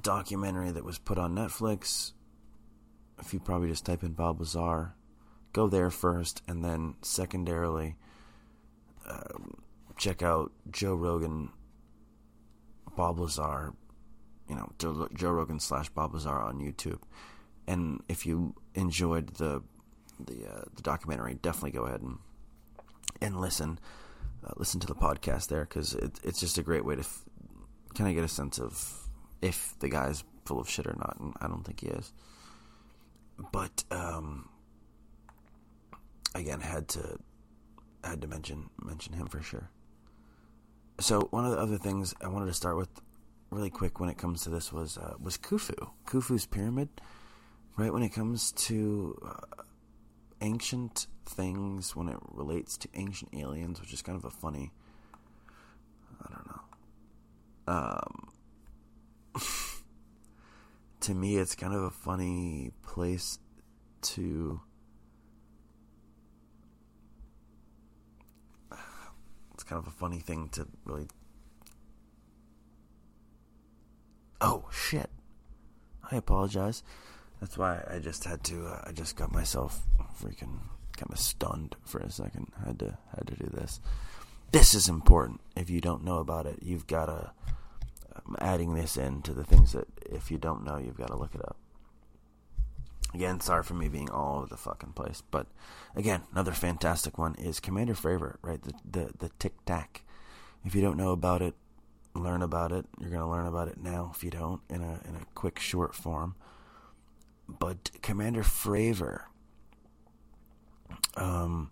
documentary that was put on Netflix. If you probably just type in Bob Lazar, go there first, and then secondarily, uh, check out Joe Rogan, Bob Lazar, you know, Joe, Rogan slash Bob Lazar on YouTube. And if you enjoyed the the uh, the documentary, definitely go ahead and and listen uh, listen to the podcast there because it, it's just a great way to f- kind of get a sense of if the guy's full of shit or not. And I don't think he is. But um, again had to had to mention mention him for sure. So one of the other things I wanted to start with really quick when it comes to this was uh, was Khufu, Khufu's pyramid. Right when it comes to uh, ancient things, when it relates to ancient aliens, which is kind of a funny, I don't know. Um, to me, it's kind of a funny place to it's kind of a funny thing to really. Oh shit! I apologize. That's why I just had to. Uh, I just got myself freaking kind of stunned for a second. I had to had to do this. This is important. If you don't know about it, you've got to I'm adding this in to the things that if you don't know, you've got to look it up. Again, sorry for me being all over the fucking place, but again, another fantastic one is Commander Fravor, right? The the the Tic Tac. If you don't know about it, learn about it. You're gonna learn about it now. If you don't, in a in a quick short form. But Commander Fravor, um,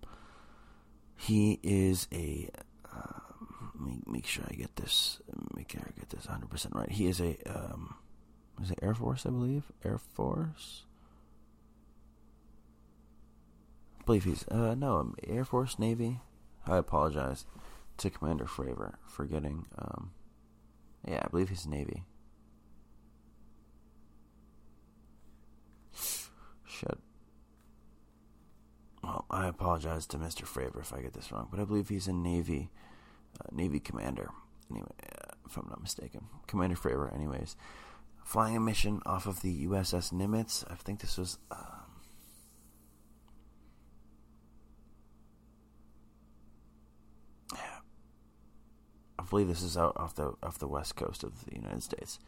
he is a. Uh, make make sure I get this. Make sure I get this 100 percent right. He is a. Um, is it Air Force? I believe Air Force. I believe he's uh no um, Air Force Navy. I apologize to Commander Fravor for getting um yeah I believe he's Navy. Shit. Well, I apologize to Mr. Fravor if I get this wrong, but I believe he's a Navy uh, Navy commander. Anyway, uh, if I'm not mistaken, Commander Fravor. Anyways, flying a mission off of the USS Nimitz. I think this was. Uh, I believe this is out off the off the west coast of the United States.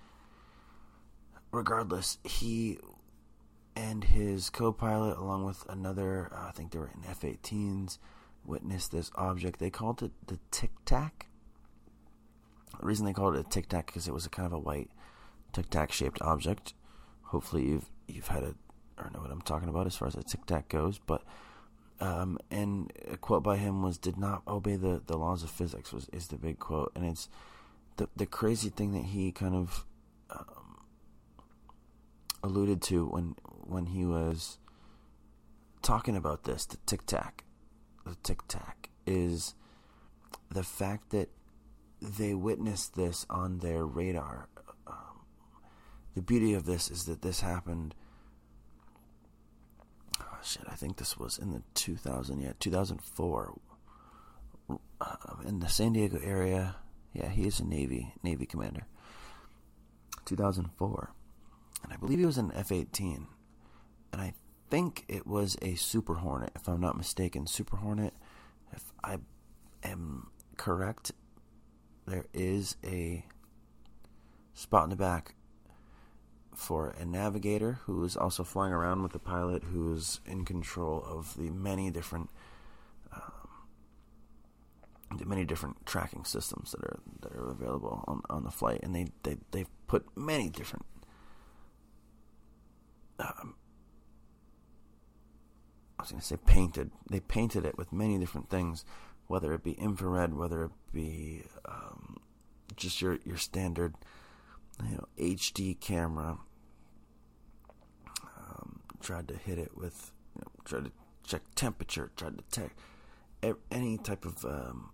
Regardless, he and his co-pilot, along with another, uh, I think they were in F-18s, witnessed this object. They called it the Tic Tac. The reason they called it a Tic Tac because it was a kind of a white Tic Tac shaped object. Hopefully, you've you've had a or know what I'm talking about as far as a Tic Tac goes, but um, and a quote by him was did not obey the, the laws of physics was is the big quote. And it's the the crazy thing that he kind of um, alluded to when when he was talking about this the tic tac the tic tac is the fact that they witnessed this on their radar. Um, the beauty of this is that this happened shit, I think this was in the 2000, yeah, 2004, uh, in the San Diego area. Yeah, he is a Navy Navy commander. 2004, and I believe he was an F-18, and I think it was a Super Hornet, if I'm not mistaken. Super Hornet, if I am correct, there is a spot in the back for a navigator who is also flying around with the pilot who is in control of the many different um, the many different tracking systems that are that are available on, on the flight. And they, they they've put many different um, I was going to say painted they painted it with many different things whether it be infrared whether it be um, just your your standard you know, HD camera. Um, tried to hit it with, you know, tried to check temperature, tried to check any type of um,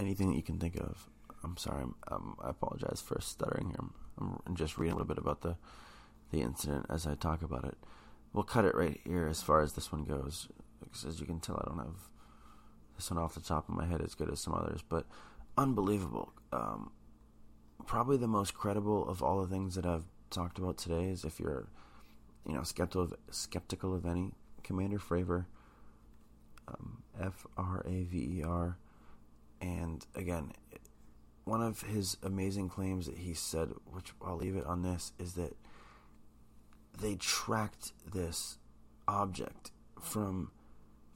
anything that you can think of. I'm sorry. I'm, i apologize for stuttering here. I'm, I'm, just reading a little bit about the the incident as I talk about it. We'll cut it right here as far as this one goes, because as you can tell, I don't have this one off the top of my head as good as some others, but unbelievable. Um, probably the most credible of all the things that I've talked about today is if you're, you know, skeptical of, skeptical of any Commander Fravor, um, F R A V E R, and again, one of his amazing claims that he said, which I'll leave it on this, is that they tracked this object from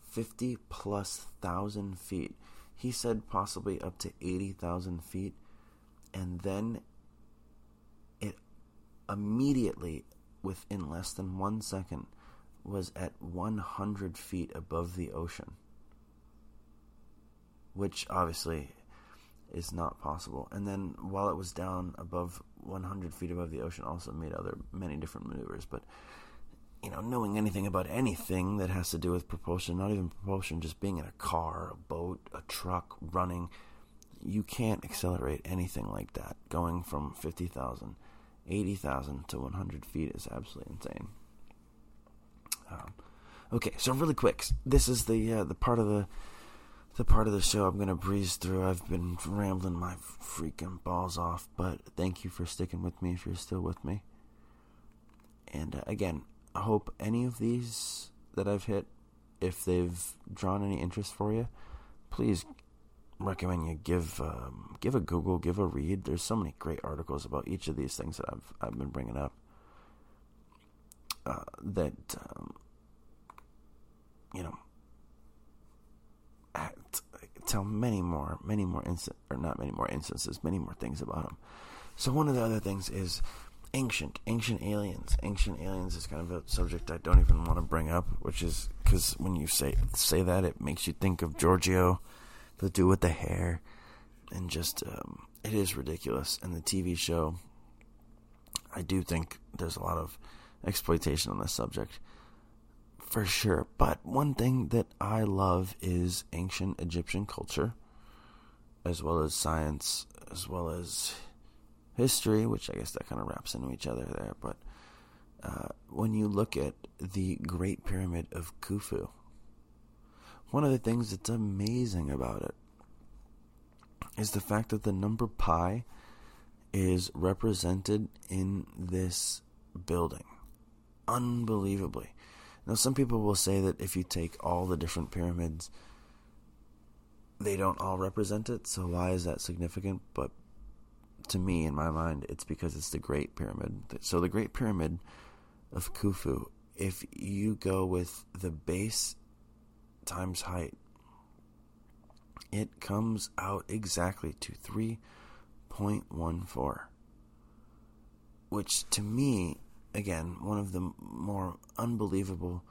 50 plus thousand feet he said possibly up to 80,000 feet. And then it immediately, within less than one second, was at 100 feet above the ocean. Which obviously is not possible. And then while it was down above 100 feet above the ocean, also made other many different maneuvers. But you know, knowing anything about anything that has to do with propulsion, not even propulsion, just being in a car, a boat, a truck, running, you can't accelerate anything like that. Going from 50,000, 80,000 to 100 feet is absolutely insane. Um, okay, so really quick, this is the uh, the part of the the part of the show I'm gonna breeze through. I've been rambling my freaking balls off, but thank you for sticking with me if you're still with me. And uh, again, I hope any of these that I've hit, if they've drawn any interest for you, please recommend you give um, give a Google, give a read. There's so many great articles about each of these things that I've I've been bringing up. Uh, that um, you know tell many more, many more instances, or not many more instances, many more things about them. So one of the other things is ancient, ancient aliens. Ancient aliens is kind of a subject I don't even want to bring up, which is because when you say say that, it makes you think of Giorgio, the dude with the hair, and just um, it is ridiculous. And the TV show, I do think there's a lot of exploitation on this subject for sure. But one thing that I love is ancient Egyptian culture, as well as science, as well as history, which I guess that kind of wraps into each other there. But uh, when you look at the Great Pyramid of Khufu, one of the things that's amazing about it is the fact that the number pi is represented in this building. Unbelievably. Now, some people will say that if you take all the different pyramids, they don't all represent it. So why is that significant? But to me, in my mind, it's because it's the Great Pyramid. So the Great Pyramid of Khufu, if you go with the base times height, it comes out exactly to 3.14. Which to me again, one of the more unbelievable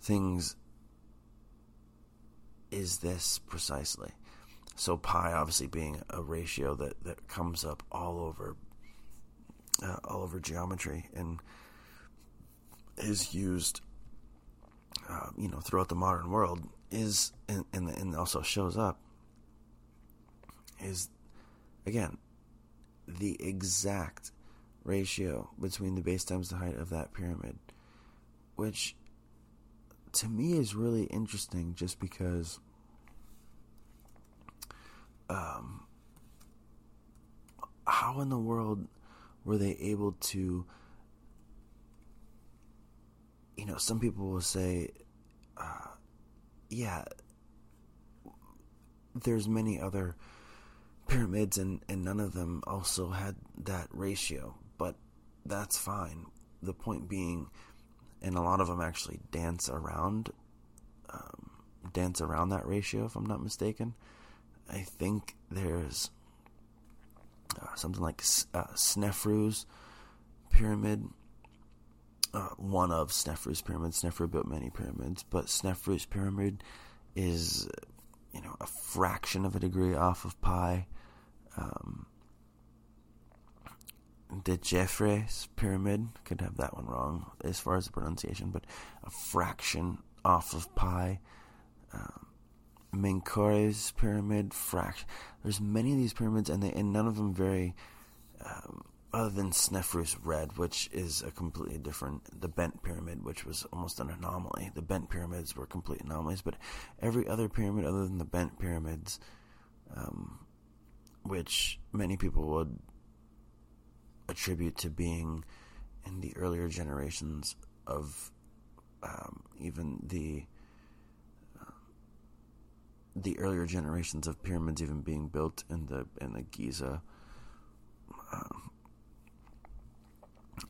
things is this precisely. So pi obviously being a ratio that, that comes up all over uh, all over geometry and is used uh, you know throughout the modern world is and, and, and also shows up is again the exact ratio between the base times the height of that pyramid, which to me is really interesting just because um, how in the world were they able to you know some people will say uh, yeah there's many other pyramids and, and none of them also had that ratio but that's fine. The point being, and a lot of them actually dance around, um, dance around that ratio, if I'm not mistaken. I think there's uh, something like uh, Snefru's pyramid. Uh, one of Snefru's pyramids. Snefru built many pyramids, but Snefru's pyramid is, you know, a fraction of a degree off of pi. Um, the Djefre's pyramid. Could have that one wrong as far as the pronunciation, but a fraction off of pi. Um, Menkaures pyramid, fraction. There's many of these pyramids, and they and none of them very. Um, other than Snefru's red, which is a completely different, the bent pyramid, which was almost an anomaly. The bent pyramids were complete anomalies, but every other pyramid other than the bent pyramids, um, which many people would attribute to being in the earlier generations of um, even the the earlier generations of pyramids even being built in the in the Giza um,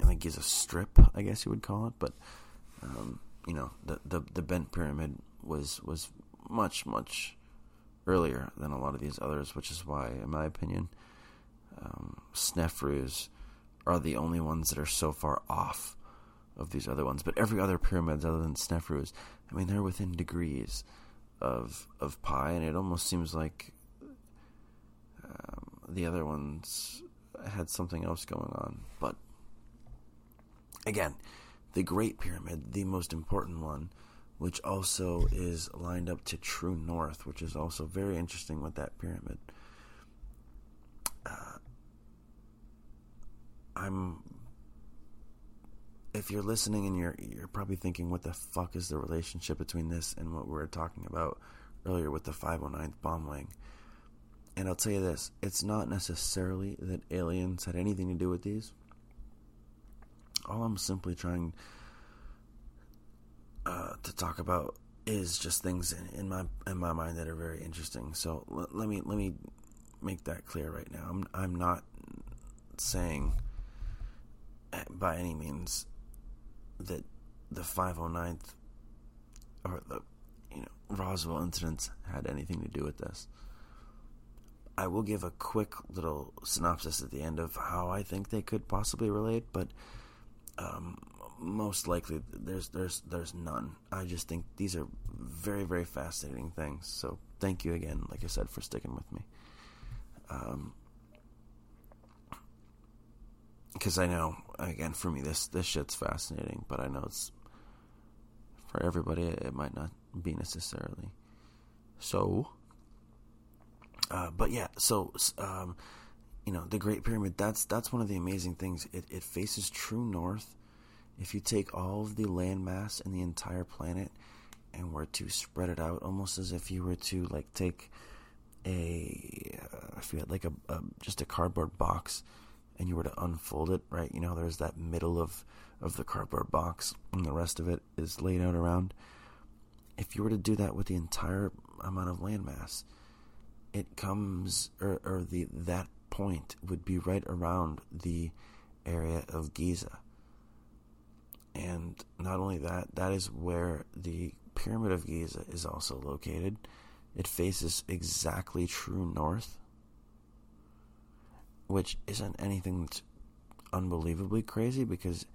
in the Giza Strip, I guess you would call it. But um, you know, the, the the bent pyramid was was much much earlier than a lot of these others, which is why, in my opinion, um, Snefru's are the only ones that are so far off of these other ones. But every other pyramids other than Snefru's, I mean, they're within degrees of of pi, and it almost seems like um, the other ones had something else going on. But again, the Great Pyramid, the most important one, which also is lined up to true north, which is also very interesting with that pyramid. I'm if you're listening and you're you're probably thinking what the fuck is the relationship between this and what we were talking about earlier with the 509th bomb wing. And I'll tell you this, it's not necessarily that aliens had anything to do with these. All I'm simply trying uh, to talk about is just things in, in my in my mind that are very interesting. So l- let me let me make that clear right now. I'm I'm not saying by any means that the 509th or the you know Roswell incidents had anything to do with this. I will give a quick little synopsis at the end of how I think they could possibly relate, but um, most likely there's there's there's none. I just think these are very very fascinating things. So thank you again, like I said, for sticking with me. Um, because I know again for me this this shit's fascinating, but I know it's for everybody it might not be necessarily. So, uh, but yeah, so um, you know the Great Pyramid. That's that's one of the amazing things. It it faces true north. If you take all of the landmass in the entire planet and were to spread it out, almost as if you were to like take a uh, I forget like a, a just a cardboard box and you were to unfold it, right? You know, there's that middle of of the cardboard box, and the rest of it is laid out around. If you were to do that with the entire amount of landmass, it comes or, or the that point would be right around the area of Giza. And not only that, that is where the Pyramid of Giza is also located. It faces exactly true north which isn't anything that's unbelievably crazy because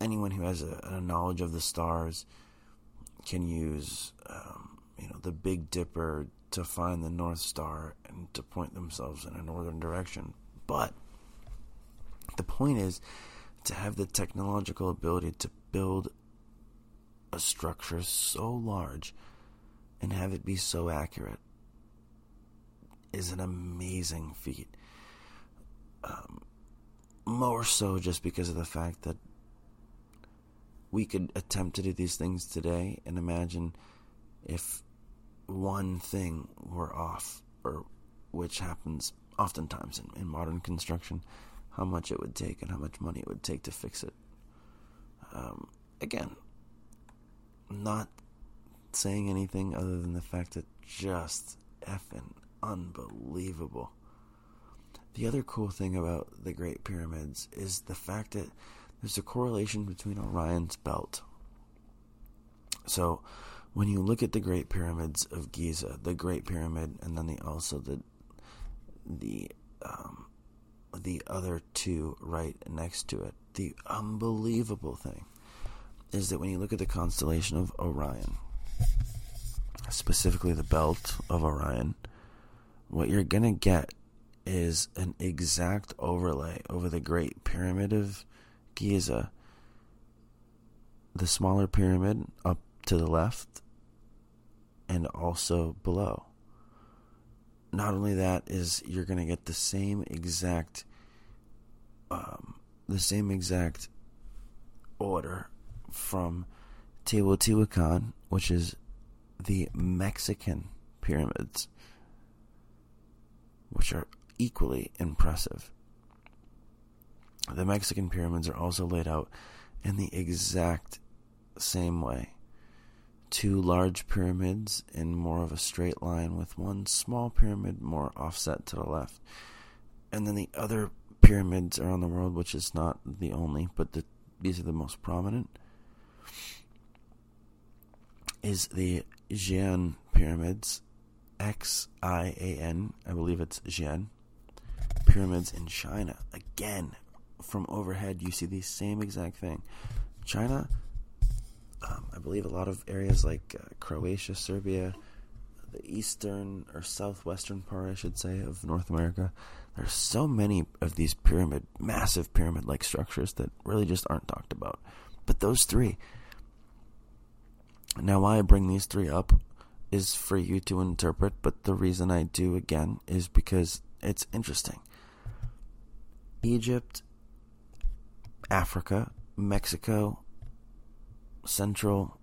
anyone who has a, a knowledge of the stars can use, um, you know, the Big Dipper to find the North Star and to point themselves in a northern direction. But the point is to have the technological ability to build a structure so large and have it be so accurate is an amazing feat um, more so just because of the fact that we could attempt to do these things today and imagine if one thing were off, or which happens oftentimes in, in modern construction, how much it would take and how much money it would take to fix it. Um, again, not saying anything other than the fact that just effing unbelievable. The other cool thing about the Great Pyramids is the fact that there's a correlation between Orion's belt. So, when you look at the Great Pyramids of Giza, the Great Pyramid, and then the also the the um, the other two right next to it, the unbelievable thing is that when you look at the constellation of Orion, specifically the belt of Orion, what you're gonna get is an exact overlay over the Great Pyramid of Giza, the smaller pyramid up to the left, and also below. Not only that is you're going to get the same exact, um, the same exact order from Teotihuacan, which is the Mexican pyramids, which are equally impressive. The Mexican pyramids are also laid out in the exact same way. Two large pyramids in more of a straight line, with one small pyramid more offset to the left. And then the other pyramids around the world, which is not the only, but the, these are the most prominent, is the Xi'an pyramids. X I A N, I believe it's Xi'an pyramids in China. Again, from overhead, you see the same exact thing. China, um, I believe a lot of areas like uh, Croatia, Serbia, the eastern or southwestern part, I should say, of North America, there's so many of these pyramid, massive pyramid like structures that really just aren't talked about. But those three. Now, why I bring these three up is for you to interpret, but the reason I do again is because it's interesting. Egypt, Africa, Mexico, Central,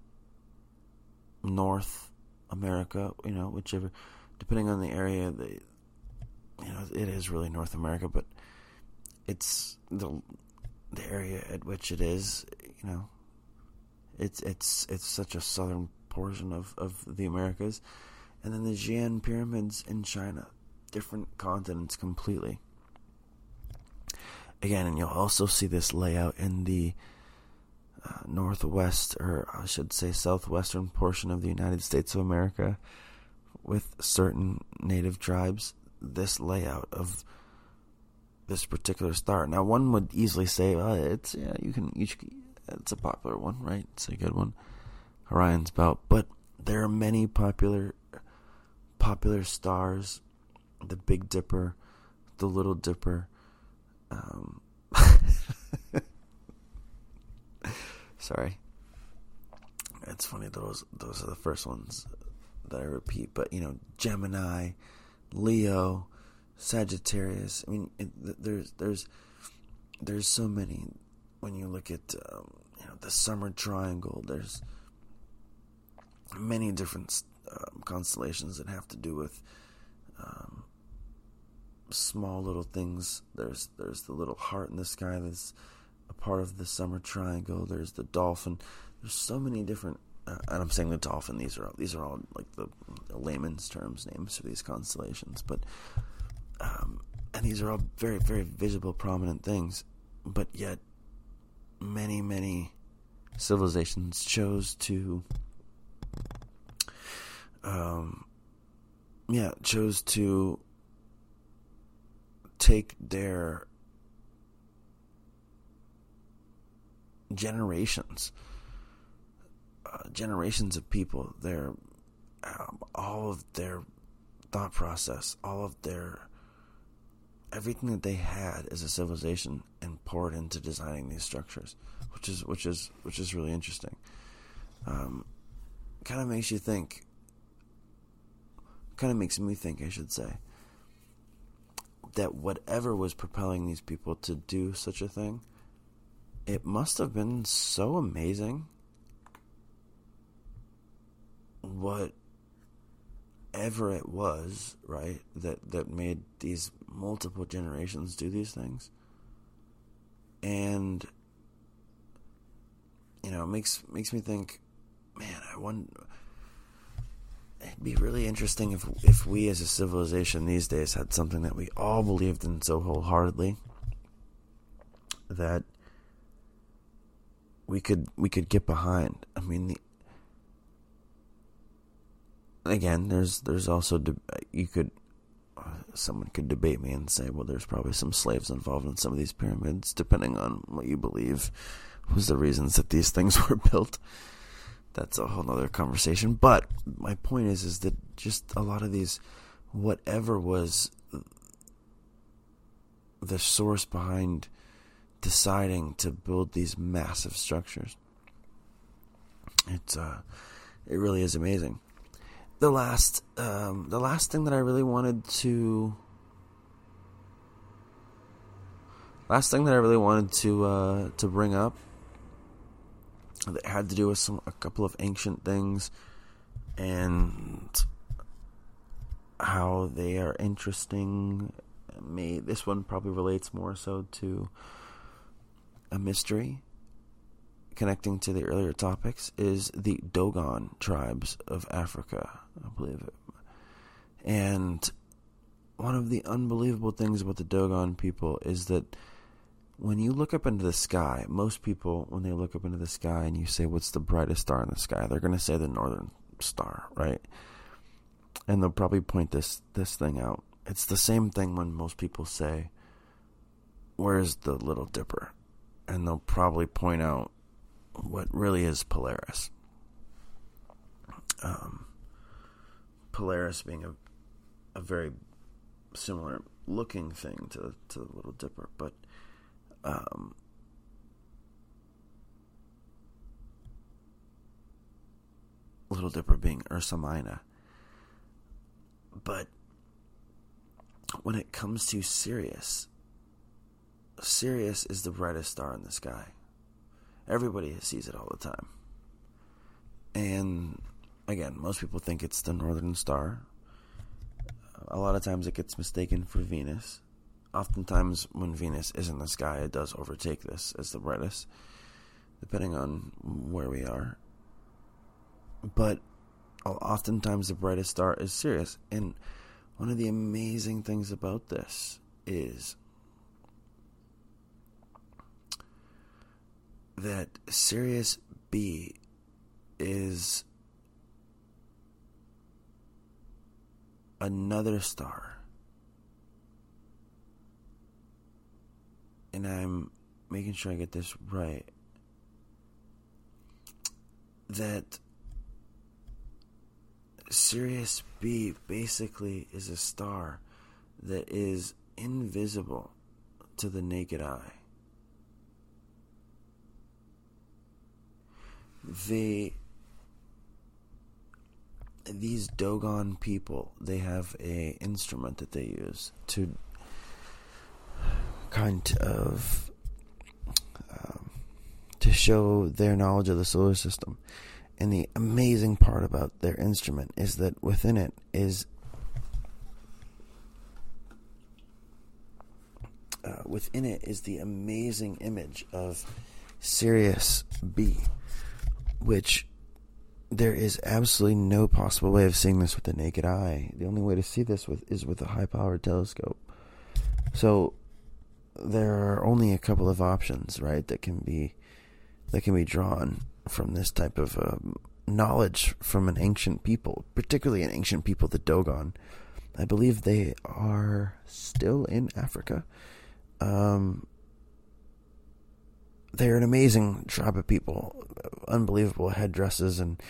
North America, you know, whichever, depending on the area, you know, it is really North America, but it's the the area at which it is, you know, it's it's it's such a southern portion of, of the Americas. And then the Xi'an pyramids in China, different continents completely. Again, and you'll also see this layout in the uh, northwest, or I should say southwestern portion of the United States of America, with certain native tribes. This layout of this particular star. Now, one would easily say, "Well, it's yeah, you can each, it's a popular one, right? It's a good one, Orion's belt." But there are many popular, popular stars: the Big Dipper, the Little Dipper. Um, sorry, it's funny those those are the first ones that I repeat. But you know, Gemini, Leo Sagittarius. I mean, it, there's there's there's so many. When you look at um, you know the summer triangle, there's many different um, constellations that have to do with um, small little things. There's there's the little heart in the sky that's a part of the summer triangle. There's the dolphin. There's so many different. Uh, and I'm saying the dolphin. These are all, these are all like the, the layman's terms names for these constellations, but um, and these are all very, very visible, prominent things. But yet, many, many civilizations chose to, um, yeah, chose to take their generations, uh, generations of people, their um, all of their thought process, all of their everything that they had as a civilization and poured into designing these structures, which is which is which is really interesting. Um, kind of makes you think. Kind of makes me think, I should say, that whatever was propelling these people to do such a thing, it must have been so amazing. What whatever it was, right, that that made these multiple generations do these things. And you know, it makes makes me think, man, I wonder it'd be really interesting if if we as a civilization these days had something that we all believed in so wholeheartedly that we could we could get behind. I mean, the again, there's there's also de- you could uh, someone could debate me and say, well, there's probably some slaves involved in some of these pyramids, depending on what you believe was the reasons that these things were built. That's a whole other conversation. But my point is, is that just a lot of these, whatever was the source behind deciding to build these massive structures, it's uh, it really is amazing the last um, the last thing that I really wanted to last thing that I really wanted to uh, to bring up that had to do with some a couple of ancient things and how they are interesting. Me, this one probably relates more so to a mystery connecting to the earlier topics is the Dogon tribes of Africa, I believe it. And one of the unbelievable things about the Dogon people is that when you look up into the sky, most people, when they look up into the sky and you say, What's the brightest star in the sky? they're going to say the Northern Star, right? And they'll probably point this, this thing out. It's the same thing when most people say, Where's the Little Dipper? And they'll probably point out what really is Polaris. Um, Polaris being a a very similar looking thing to to the Little Dipper, but um, Little Dipper being Ursa Minor. But when it comes to Sirius, Sirius is the brightest star in the sky. Everybody sees it all the time. And again, most people think it's the Northern Star. A lot of times it gets mistaken for Venus. Oftentimes, when Venus is in the sky, it does overtake this as the brightest, depending on where we are. But oftentimes the brightest star is Sirius. And one of the amazing things about this is that Sirius B is another star. And I'm making sure I get this right. That Sirius B basically is a star that is invisible to the naked eye. They these Dogon people, they have a instrument that they use to kind of um, to show their knowledge of the solar system. And the amazing part about their instrument is that within it is uh, within it is the amazing image of Sirius B, which there is absolutely no possible way of seeing this with the naked eye. The only way to see this with is with a high-powered telescope. So there are only a couple of options, right, that can be that can be drawn from this type of um, knowledge from an ancient people, particularly an ancient people, the Dogon. I believe they are still in Africa. Um, they're an amazing tribe of people, unbelievable headdresses and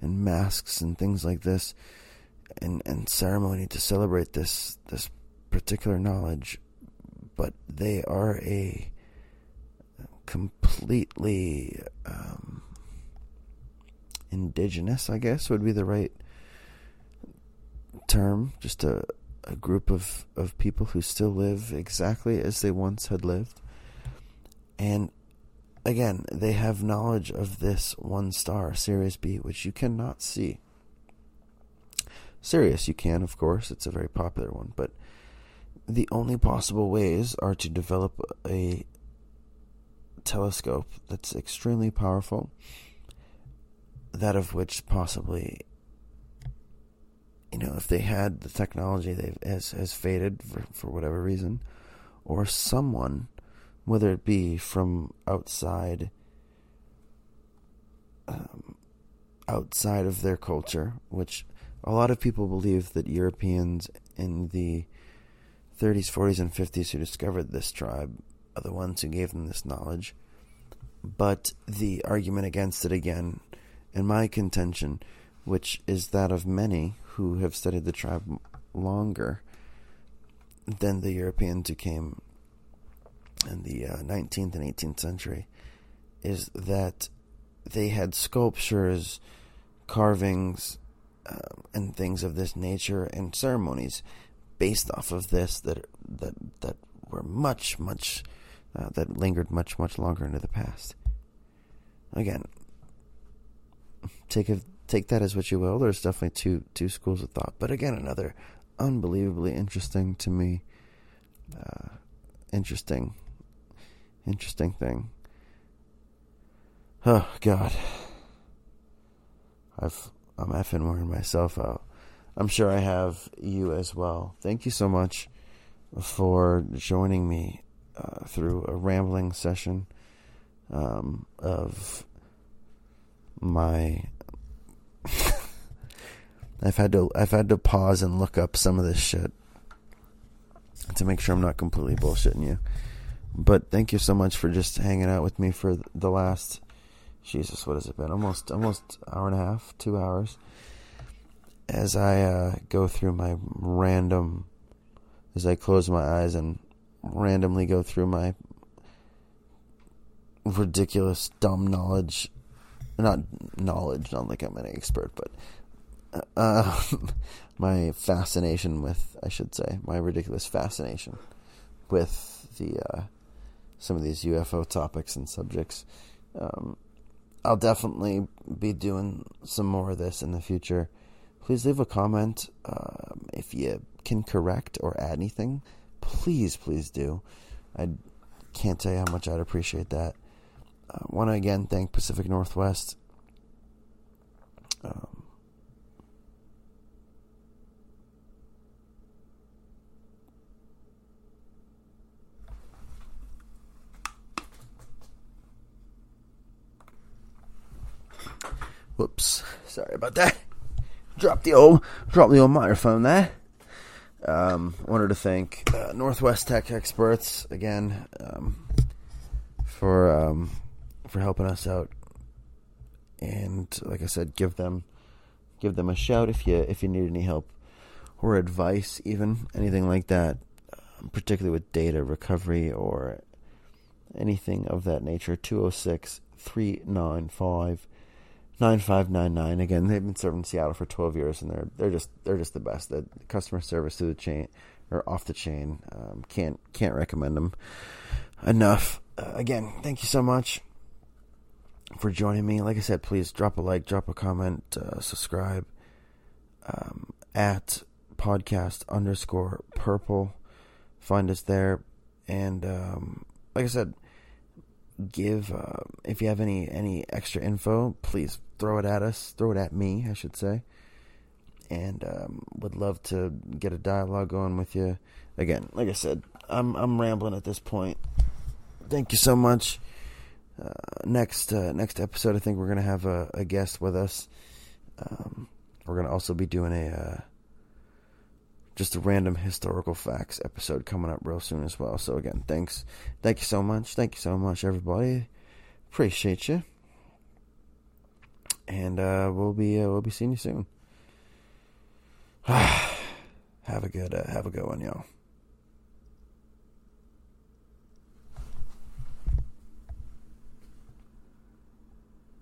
and masks and things like this, and and ceremony to celebrate this this particular knowledge. But they are a completely um, indigenous, I guess, would be the right term. Just a a group of, of people who still live exactly as they once had lived. And again, they have knowledge of this one star, Sirius B, which you cannot see. Sirius, you can, of course, it's a very popular one, but the only possible ways are to develop a telescope that's extremely powerful, that of which possibly, you know, if they had the technology that has, has faded for, for whatever reason, or someone whether it be from outside um, outside of their culture, which a lot of people believe that Europeans in the 30s, 40s, and 50s who discovered this tribe are the ones who gave them this knowledge. But the argument against it again, in my contention, which is that of many who have studied the tribe longer than the Europeans who came in the uh, 19th and 18th century is that they had sculptures, carvings, uh, and things of this nature and ceremonies based off of this that that that were much much uh, that lingered much much longer into the past. Again, take a, take that as what you will. There's definitely two two schools of thought, but again, another unbelievably interesting to me, uh, interesting interesting thing. Oh God, I've I'm effing wearing myself out. I'm sure I have you as well. Thank you so much for joining me uh, through a rambling session um, of my. I've had to I've had to pause and look up some of this shit to make sure I'm not completely bullshitting you. But thank you so much for just hanging out with me for the last Jesus, what has it been? Almost almost hour and a half, two hours. As I uh, go through my random, as I close my eyes and randomly go through my ridiculous, dumb knowledge, not knowledge, not like I'm an expert, but uh, my fascination with, I should say, my ridiculous fascination with the uh, some of these UFO topics and subjects. Um, I'll definitely be doing some more of this in the future please leave a comment. Um, if you can correct or add anything, please, please do. I can't tell you how much I'd appreciate that. I want to again thank Pacific Northwest. Um, Whoops. Sorry about that. Drop the old, drop the old microphone there. Um, wanted to thank uh, Northwest Tech Experts again um, for um, for helping us out, and like I said, give them give them a shout if you if you need any help or advice, even anything like that, um, particularly with data recovery or anything of that nature. 206 395 9599 again they've been serving Seattle for 12 years and they're they're just they're just the best. The customer service to the chain or off the chain um, can't can't recommend them enough. Uh, again thank you so much for joining me. Like I said please drop a like drop a comment uh, subscribe um, at podcast underscore purple. Find us there. And um, like I said give uh, if you have any any extra info please throw it at us throw it at me i should say. And um, would love to get a dialogue going with you. Again like i said i'm i'm rambling at this point. Thank you so much. Uh, next uh, next episode i think we're gonna have a, a guest with us. Um, we're gonna also be doing a uh, just a random historical facts episode coming up real soon as well. So again, thanks, thank you so much, thank you so much, everybody. Appreciate you, and uh, we'll be uh, we'll be seeing you soon. have a good uh, have a good one, y'all.